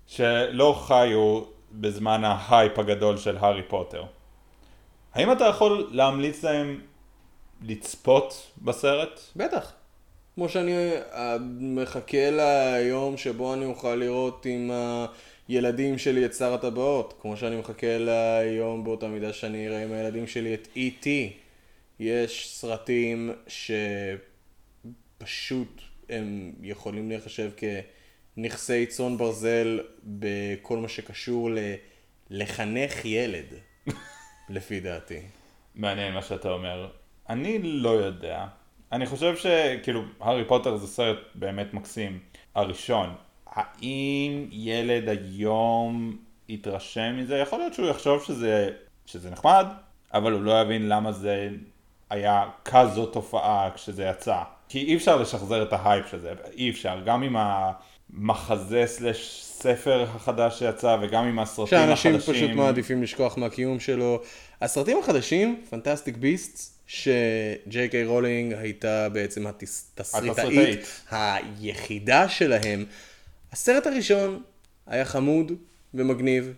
שלא חיו בזמן ההייפ הגדול של הארי פוטר, האם אתה יכול להמליץ להם לצפות בסרט? בטח. כמו שאני אה, מחכה ליום שבו אני אוכל לראות עם הילדים שלי את שר הטבעות. כמו שאני מחכה ליום באותה מידה שאני אראה עם הילדים שלי את E.T. יש סרטים שפשוט הם יכולים להיחשב כנכסי צאן ברזל בכל מה שקשור ל... לחנך ילד, לפי דעתי. מעניין מה שאתה אומר. אני לא יודע. אני חושב שכאילו, הארי פוטר זה סרט באמת מקסים. הראשון, האם ילד היום יתרשם מזה? יכול להיות שהוא יחשוב שזה, שזה נחמד, אבל הוא לא יבין למה זה היה כזו תופעה כשזה יצא. כי אי אפשר לשחזר את ההייפ של זה, אי אפשר. גם עם המחזה slash ספר החדש שיצא וגם עם הסרטים החדשים. שאנשים פשוט מעדיפים לשכוח מהקיום שלו. הסרטים החדשים, Fantastic Beasts, שג'יי קיי רולינג הייתה בעצם התסריטאית. היחידה שלהם. הסרט הראשון היה חמוד ומגניב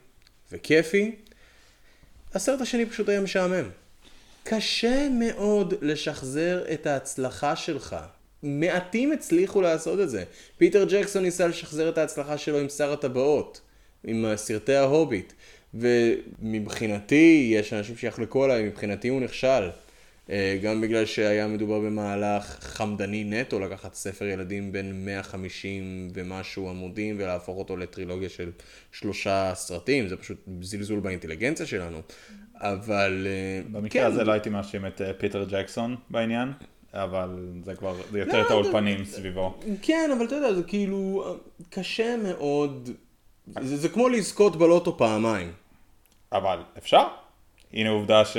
וכיפי. הסרט השני פשוט היה משעמם. קשה מאוד לשחזר את ההצלחה שלך. מעטים הצליחו לעשות את זה. פיטר ג'קסון ניסה לשחזר את ההצלחה שלו עם שר הטבעות, עם סרטי ההוביט. ומבחינתי, יש אנשים שיחלקו עליי, מבחינתי הוא נכשל. אה, גם בגלל שהיה מדובר במהלך חמדני נטו, לקחת ספר ילדים בין 150 ומשהו עמודים ולהפוך אותו לטרילוגיה של שלושה סרטים, זה פשוט זלזול באינטליגנציה שלנו. אבל אה, במקרה כן, הזה לא הייתי מאשים את אה, פיטר ג'קסון בעניין, אבל זה כבר, זה יותר לא, את זה- האולפנים סביבו. כן, אבל אתה יודע, זה כאילו קשה מאוד, זה, זה כמו לזכות בלוטו פעמיים. אבל אפשר. הנה עובדה ש...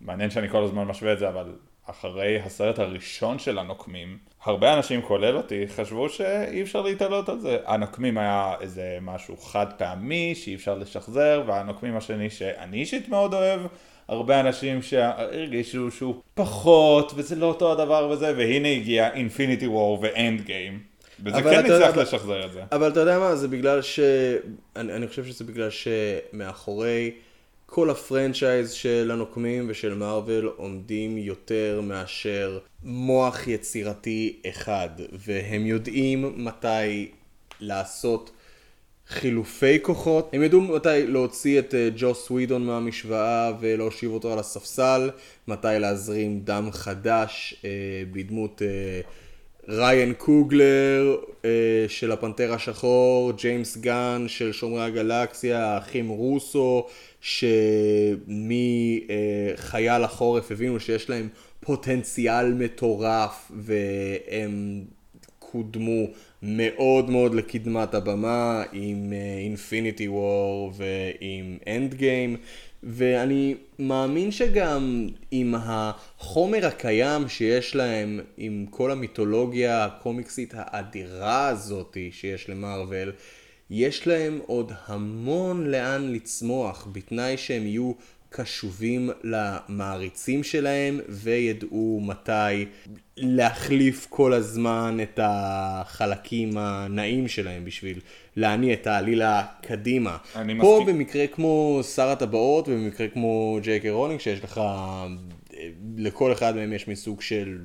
מעניין שאני כל הזמן משווה את זה, אבל אחרי הסרט הראשון של הנוקמים, הרבה אנשים, כולל אותי, חשבו שאי אפשר להתעלות על זה. הנוקמים היה איזה משהו חד פעמי, שאי אפשר לשחזר, והנוקמים השני שאני אישית מאוד אוהב, הרבה אנשים שהרגישו שהוא פחות, וזה לא אותו הדבר וזה, והנה הגיע אינפיניטי וור ואנד גיים. וזה אבל כן אתה יודע- הצליח לשחזר את זה. אבל אתה יודע מה, זה בגלל ש... אני, אני חושב שזה בגלל שמאחורי כל הפרנצ'ייז של הנוקמים ושל מארוול עומדים יותר מאשר מוח יצירתי אחד, והם יודעים מתי לעשות חילופי כוחות. הם ידעו מתי להוציא את אה, ג'וס ווידון מהמשוואה ולהושיב אותו על הספסל, מתי להזרים דם חדש אה, בדמות אה, ריין קוגלר אה, של הפנתר השחור, ג'יימס גן של שומרי הגלקסיה, האחים רוסו, שמחייל החורף הבינו שיש להם פוטנציאל מטורף והם קודמו מאוד מאוד לקדמת הבמה עם Infinity War ועם Endgame ואני מאמין שגם עם החומר הקיים שיש להם, עם כל המיתולוגיה הקומיקסית האדירה הזאתי שיש למארוול, יש להם עוד המון לאן לצמוח, בתנאי שהם יהיו קשובים למעריצים שלהם וידעו מתי להחליף כל הזמן את החלקים הנעים שלהם בשביל להניע את העלילה קדימה. אני פה מסכים. במקרה כמו שר הטבעות ובמקרה כמו ג'יי קיי רולינג שיש לך, לכל אחד מהם יש מסוג של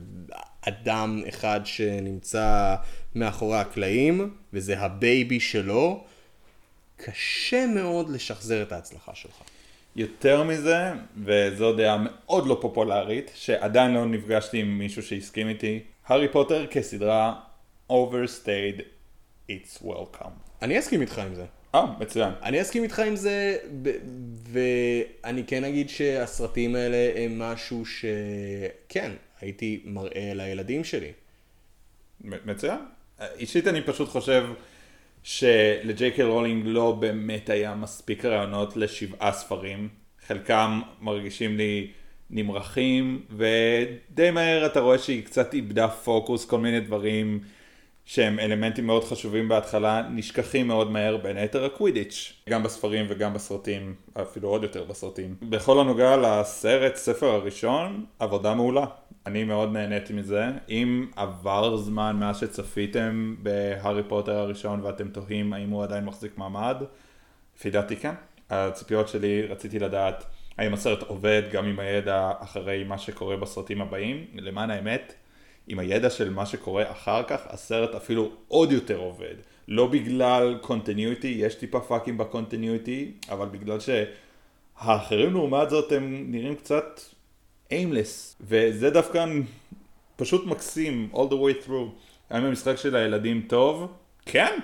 אדם אחד שנמצא מאחורי הקלעים וזה ה baby שלו, קשה מאוד לשחזר את ההצלחה שלך. יותר מזה, וזו דעה מאוד לא פופולרית, שעדיין לא נפגשתי עם מישהו שהסכים איתי, הארי פוטר כסדרה overstayed its welcome. אני אסכים איתך עם זה. אה, מצוין. אני אסכים איתך עם זה, ואני כן אגיד שהסרטים האלה הם משהו שכן, הייתי מראה לילדים שלי. מצוין. אישית אני פשוט חושב שלג'יי קיי רולינג לא באמת היה מספיק רעיונות לשבעה ספרים. חלקם מרגישים לי נמרחים, ודי מהר אתה רואה שהיא קצת איבדה פוקוס, כל מיני דברים שהם אלמנטים מאוד חשובים בהתחלה, נשכחים מאוד מהר, בין היתר הקווידיץ', גם בספרים וגם בסרטים, אפילו עוד יותר בסרטים. בכל הנוגע לסרט, ספר הראשון, עבודה מעולה. אני מאוד נהניתי מזה. אם עבר זמן מאז שצפיתם בהארי פוטר הראשון ואתם תוהים האם הוא עדיין מחזיק מעמד, לפי דעתי כן. הציפיות שלי, רציתי לדעת האם הסרט עובד גם עם הידע אחרי מה שקורה בסרטים הבאים. למען האמת, עם הידע של מה שקורה אחר כך, הסרט אפילו עוד יותר עובד. לא בגלל קונטיניוטי, יש טיפה פאקים בקונטיניוטי, אבל בגלל שהאחרים לעומת זאת הם נראים קצת aimless, וזה דווקא פשוט מקסים, all the way through. האם המשחק של הילדים טוב? כן.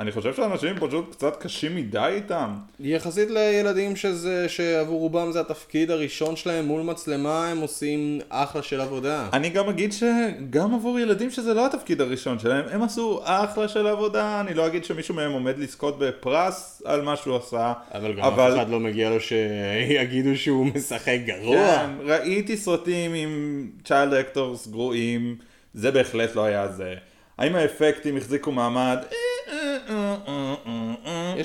אני חושב שאנשים פשוט קצת קשים מדי איתם. יחסית לילדים שזה, שעבור רובם זה התפקיד הראשון שלהם מול מצלמה, הם עושים אחלה של עבודה. אני גם אגיד שגם עבור ילדים שזה לא התפקיד הראשון שלהם, הם עשו אחלה של עבודה, אני לא אגיד שמישהו מהם עומד לזכות בפרס על מה שהוא עשה, אבל גם אף אחד לא מגיע לו שיגידו שהוא משחק גרוע. כן, ראיתי סרטים עם child actors גרועים, זה בהחלט לא היה זה. האם האפקטים החזיקו מעמד? יש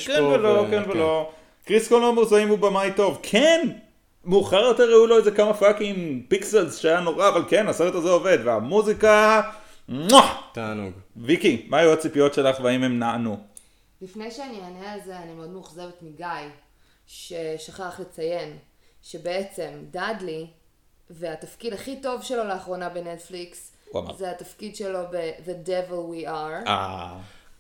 כן פה ולא, ו- כן כן. ולא. קריס קולומבוס האם הוא במאי טוב? כן! מאוחר יותר ראו לו איזה כמה fucking Pixels שהיה נורא, אבל כן, הסרט הזה עובד, והמוזיקה... מואה! תענוג. ויקי, מה היו הציפיות שלך והאם הם נענו? לפני שאני אענה על זה, אני מאוד מאוכזבת מגיא, ששכח לציין שבעצם דאדלי, והתפקיד הכי טוב שלו לאחרונה בנטפליקס. זה התפקיד שלו ב-The Devil We Are.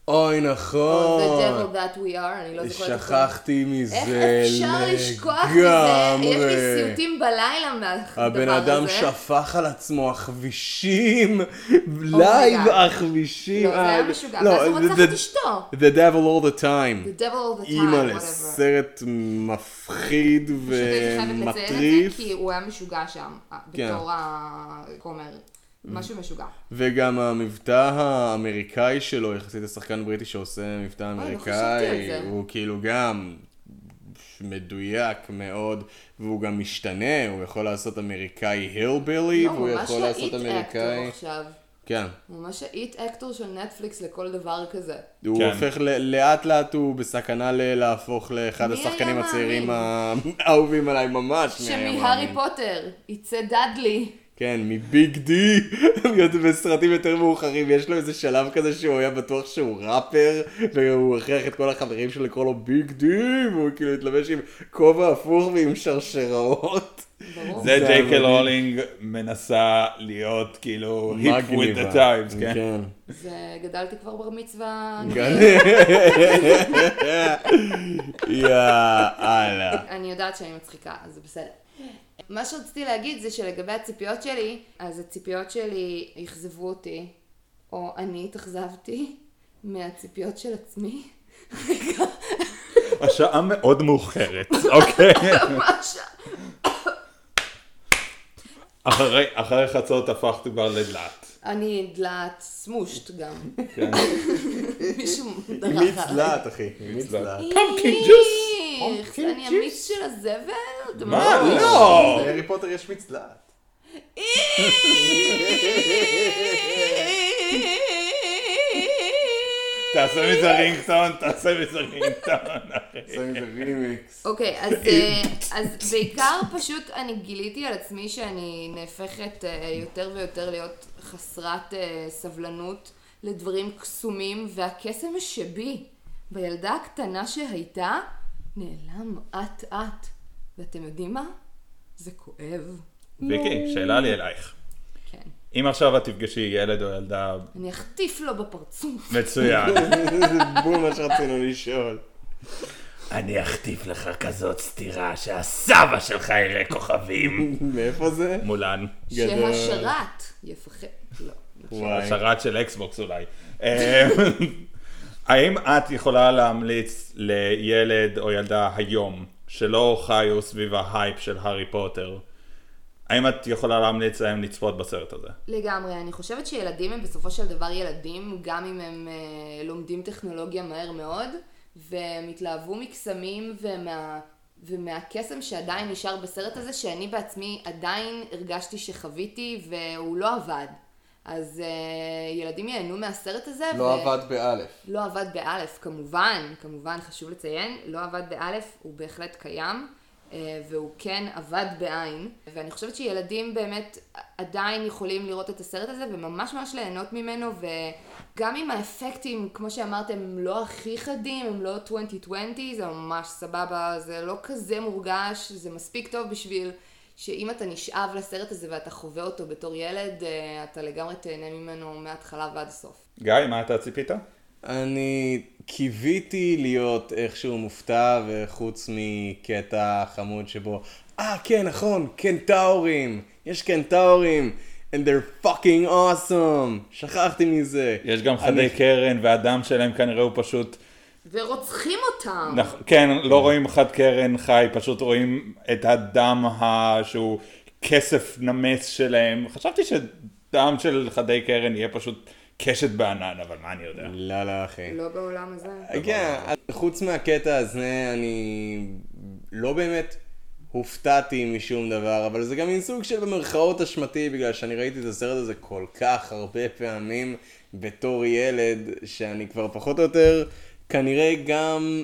אוי או The נכון. Devil That We Are, אני לא זוכרת. שכחתי מזה איך אפשר לשכוח מזה? יש לי לגמרי. סיוטים בלילה מהדבר הזה. הבן אדם שפך על עצמו עכבישים, Oh my God. עכבישים. לא, זה היה אה, משוגע. לא, ואז הוא רצח the- את אשתו. The devil all the time. The Devil All the Time, אימא'לה, whatever. סרט מפחיד פשוט הייתי חייבת לציין את ומטריף. זה, כי הוא היה משוגע שם, כן. בתור הכומר. משהו משוגע. וגם המבטא האמריקאי שלו, יחסית לשחקן בריטי שעושה מבטא לא חשבתי אמריקאי. הוא כאילו גם מדויק מאוד, והוא גם משתנה, הוא יכול לעשות אמריקאי הילבילי, לא, והוא יכול לעשות להיט אמריקאי... כן. ממש האיט אקטור של נטפליקס לכל דבר כזה. הוא כן. הופך ל- לאט לאט הוא בסכנה ל- להפוך לאחד השחקנים הצעירים? האהובים עליי ממש. שמהארי? פוטר יצא דאדלי. כן, מ Big D, בסרטים יותר מאוחרים, יש לו איזה שלב כזה שהוא היה בטוח שהוא ראפר, והוא הכריח את כל החברים שלו לקרוא לו Big D, והוא כאילו התלבש עם כובע הפוך ועם שרשראות. זה זה ג'יי מדהים. קיי רולינג מנסה להיות כאילו hip with the times, כן? כן. זה דאדלי כבר בר מצווה. יאללה. אני יודעת שאני מצחיקה, אז זה בסדר. מה שרציתי להגיד זה שלגבי הציפיות שלי, אז הציפיות שלי אכזבו אותי, או אני התאכזבתי מהציפיות של עצמי. השעה מאוד מאוחרת, אוקיי? אחרי- אחרי חצות הפכת כבר לדלת. אני דלת סמושט גם. כן. מישהו דרך מיץ עליי. דלת, אחי. עם מיץ דלת. פמפקין ג'וס. איך, אני המיץ של הזבל? מה? לא! בהארי פוטר יש מיץ דלת. תעשה מזה רינגטון, תעשה מזה רינגטון, אחי. עושה מזה רימיקס. אוקיי, אז, אה, אז בעיקר פשוט אני גיליתי על עצמי שאני נהפכת אה, יותר ויותר להיות חסרת אה, סבלנות לדברים קסומים, והקסם שבי בילדה הקטנה שהייתה נעלם אט אט. ואתם יודעים מה? זה כואב. ויקי, שאלה לי אלייך. כן. אם עכשיו את תפגשי ילד או ילדה אני אחטיף לו בפרצוף. מצוין, זה בול מה שרצינו לשאול. אני אחטיף לך כזאת סטירה שהסבא שלך יראה כוכבים. מאיפה זה? מולן. שהשרת יפחד. לא. וואי. שרת של אקסבוקס אולי. האם את יכולה להמליץ לילד או ילדה היום שלא חיו סביב ההייפ של הארי פוטר האם את יכולה להמליץ להם לצפות בסרט הזה? לגמרי, אני חושבת שילדים הם בסופו של דבר ילדים, גם אם הם אה, לומדים טכנולוגיה מהר מאוד, והם התלהבו מקסמים ומה, ומהקסם שעדיין נשאר בסרט הזה, שאני בעצמי עדיין הרגשתי שחוויתי והוא לא עבד. אז אה, ילדים ייהנו מהסרט הזה. לא עבד באלף. לא עבד באלף, כמובן, כמובן חשוב לציין, לא עבד באלף, הוא בהחלט קיים, אה, והוא כן עבד בעין, ואני חושבת שילדים באמת עדיין יכולים לראות את הסרט הזה וממש ממש ליהנות ממנו, וגם אם האפקטים, כמו שאמרתם, הם לא הכי חדים, הם לא 2020, זה ממש סבבה, זה לא כזה מורגש, זה מספיק טוב בשביל... שאם אתה נשאב לסרט הזה ואתה חווה אותו בתור ילד, אה, אתה לגמרי תהנה ממנו מההתחלה ועד הסוף. גיא, מה אתה ציפית? אני קיוויתי להיות איכשהו מופתע, וחוץ מקטע חמוד שבו, אה, כן, נכון, קנטאורים, יש קנטאורים, and they're fucking awesome, שכחתי מזה. יש גם חדי אני- קרן, והדם שלהם כנראה הוא פשוט... ורוצחים אותם! נכ- כן, לא רואים חד קרן חי, פשוט רואים את הדם ה... שהוא כסף נמס שלהם. חשבתי שדם של חדי קרן יהיה פשוט קשת בענן, אבל מה אני יודע. לא, לא, אחי. לא בעולם הזה. כן, חוץ מהקטע הזה, אני לא באמת הופתעתי משום דבר, אבל זה גם מין סוג של במרכאות אשמתי, בגלל שאני ראיתי את הסרט הזה כל כך הרבה פעמים בתור ילד, שאני כבר פחות או יותר, כנראה גם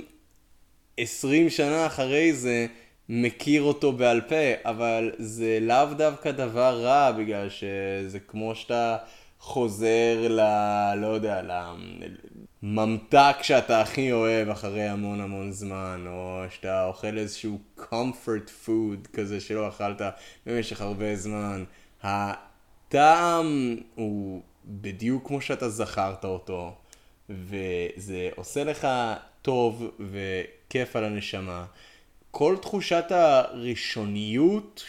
20 שנה אחרי זה, מכיר אותו בעל פה, אבל זה לאו דווקא דבר רע, בגלל שזה כמו שאתה חוזר ל... לא יודע, לממתק שאתה הכי אוהב אחרי המון המון זמן, או שאתה אוכל איזשהו comfort food כזה שלא אכלת במשך הרבה זמן. הטעם הוא בדיוק כמו שאתה זכרת אותו, וזה עושה לך טוב וכיף על הנשמה. כל תחושת הראשוניות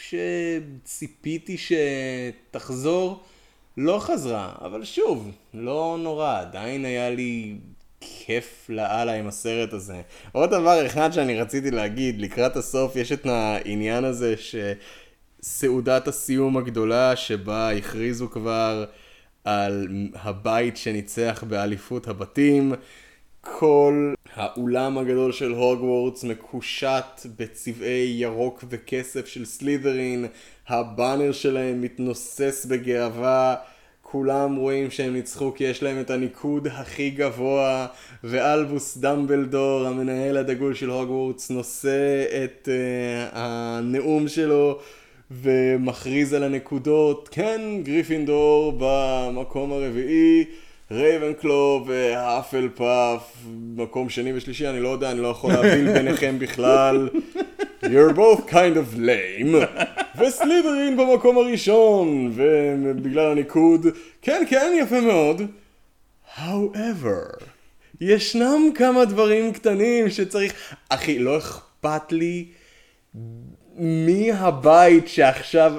שציפיתי שתחזור, לא חזרה, אבל שוב, לא נורא, עדיין היה לי כיף לאללה עם הסרט הזה. עוד דבר אחד שאני רציתי להגיד, לקראת הסוף יש את העניין הזה שסעודת הסיום הגדולה שבה הכריזו כבר על הבית שניצח באליפות הבתים. כל האולם הגדול של הוגוורטס מקושט בצבעי ירוק וכסף של סלית'רין, הבאנר שלהם מתנוסס בגאווה, כולם רואים שהם ניצחו כי יש להם את הניקוד הכי גבוה, ואלבוס דמבלדור, המנהל הדגול של הוגוורטס, נושא את uh, הנאום שלו ומכריז על הנקודות, כן, גריפינדור במקום הרביעי, רייבנקלו והאפלפאף, מקום שני ושלישי, אני לא יודע, אני לא יכול להבדיל ביניכם בכלל. You're both kind of lame. וסלידרין במקום הראשון, ובגלל הניקוד, כן, כן, יפה מאוד. However, ישנם כמה דברים קטנים שצריך... אחי, לא אכפת לי מי הבית שעכשיו...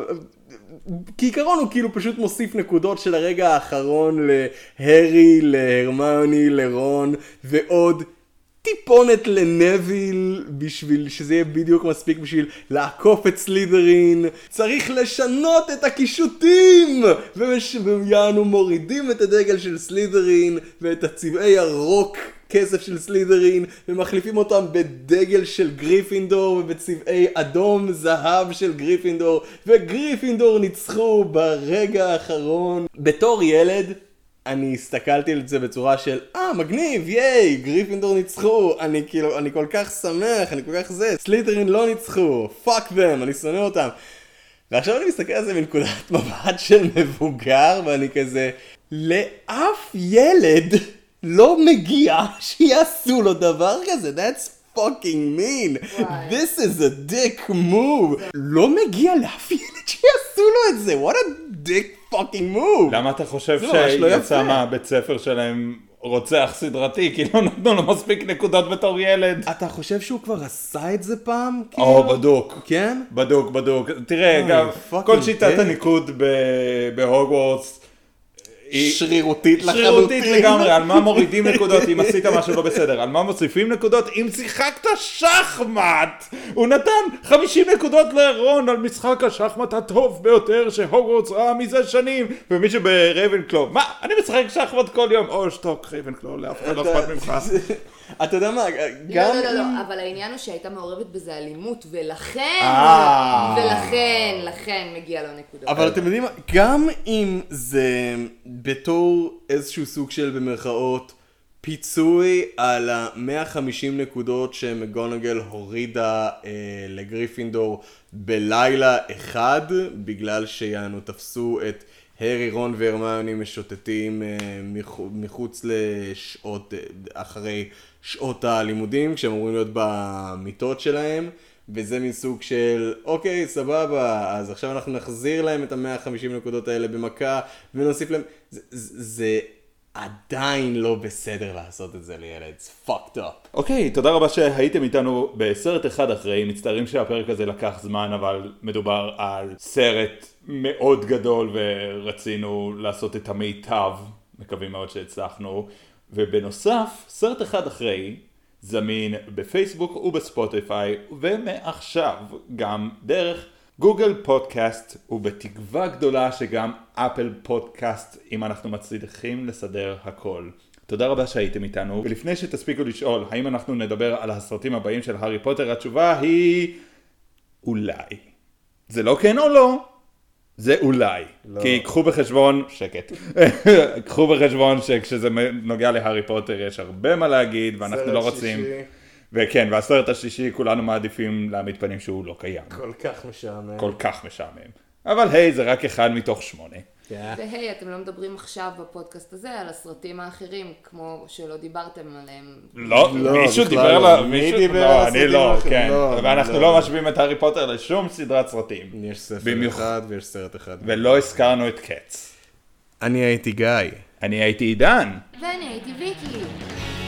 כעיקרון הוא כאילו פשוט מוסיף נקודות של הרגע האחרון להרי, להרמיוני, לרון, ועוד טיפונת לנביל בשביל שזה יהיה בדיוק מספיק בשביל לעקוף את סלידרין. צריך לשנות את הקישוטים! ויעני מורידים את הדגל של סלידרין ואת הצבעי ירוק כסף של סלידרין ומחליפים אותם בדגל של גריפינדור ובצבעי אדום זהב של גריפינדור וגריפינדור ניצחו ברגע האחרון. בתור ילד אני הסתכלתי על זה בצורה של אה מגניב ייי גריפינדור ניצחו אני כאילו אני כל כך שמח אני כל כך זה סלידרין לא ניצחו fuck them אני שונא אותם. ועכשיו אני מסתכל על זה מנקודת מבט של מבוגר ואני כזה לאף ילד לא מגיע שיעשו לו דבר כזה that's fucking mean. וואי. this is a dick move. לא מגיע לאף ילד שיעשו לו את זה what a dick fucking move למה אתה חושב ממש לא שיצא. מהבית ספר שלהם רוצח סדרתי, כי לא נתנו לו מספיק נקודות בתור ילד? אתה חושב שהוא כבר עשה את זה פעם? או, כאילו? בדוק. כן? בדוק, בדוק. תראה, גם fucking כל שיטת. הניקוד בהוגוורטס שרירותית לחלוטין. שרירותית לגמרי, על מה מורידים נקודות אם עשית משהו לא בסדר, על מה מוסיפים נקודות אם שיחקת שחמט. הוא נתן 50 נקודות לרון על משחק השחמט הטוב ביותר שהוגוורטס ראה מזה שנים, ומי שברייבנקלו, מה, אני משחק שחמט כל יום, או שתוק רייבנקלו, לאף אחד לא אכפת ממך. אתה יודע מה, לא, גם לא, לא, אם... לא, אבל העניין הוא שהייתה מעורבת בזה אלימות, ולכן, אה. ולכן, לכן מגיע לו נקודות. אבל אתם יודעים מה, גם אם זה בתור איזשהו סוג של במרכאות פיצוי על ה-150 נקודות שמגונגל הורידה אה, לגריפינדור בלילה אחד, בגלל שיענו תפסו את הרי, רון והרמיוני משוטטים אה, מחו- מחוץ לשעות, אה, אחרי שעות הלימודים, כשהם אמורים להיות במיטות שלהם. וזה מין סוג של, אוקיי, סבבה, אז עכשיו אנחנו נחזיר להם את ה-150 נקודות האלה במכה, ונוסיף להם... זה, זה, זה עדיין לא בסדר לעשות את זה לילד, it's fucked up. אוקיי, תודה רבה שהייתם איתנו בסרט אחד אחרי, מצטערים שהפרק הזה לקח זמן, אבל מדובר על סרט מאוד גדול ורצינו לעשות את המיטב, מקווים מאוד שהצלחנו, ובנוסף, סרט אחד אחרי זמין בפייסבוק ובספוטיפיי, ומעכשיו גם דרך גוגל פודקאסט, ובתקווה גדולה שגם אפל פודקאסט, אם אנחנו מצליחים לסדר הכל. תודה רבה שהייתם איתנו, ולפני שתספיקו לשאול האם אנחנו נדבר על הסרטים הבאים של הארי פוטר, התשובה היא אולי. זה לא כן או לא, זה אולי. לא. כי קחו בחשבון, שקט, קחו בחשבון שכשזה נוגע להארי פוטר יש הרבה מה להגיד, ואנחנו לא רוצים... וכן, והסרט השלישי כולנו מעדיפים להעמיד פנים שהוא לא קיים. כל כך משעמם. כל כך משעמם. אבל היי, זה רק אחד מתוך שמונה. והי, אתם לא מדברים עכשיו בפודקאסט הזה על הסרטים האחרים, כמו שלא דיברתם עליהם. לא, לא, מישהו בכלל דיבר לא. על... מי מישהו- דיבר לא, על אני הסרטים לא, האחרים? כן. לא, ואנחנו לא. לא משווים את הארי פוטר לשום סדרת סרטים. יש ספר במיוחד. אחד ויש סרט אחד. ולא הזכרנו את קץ. אני הייתי גיא. אני הייתי עידן. ואני הייתי ויקי.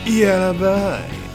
יאללה ביי.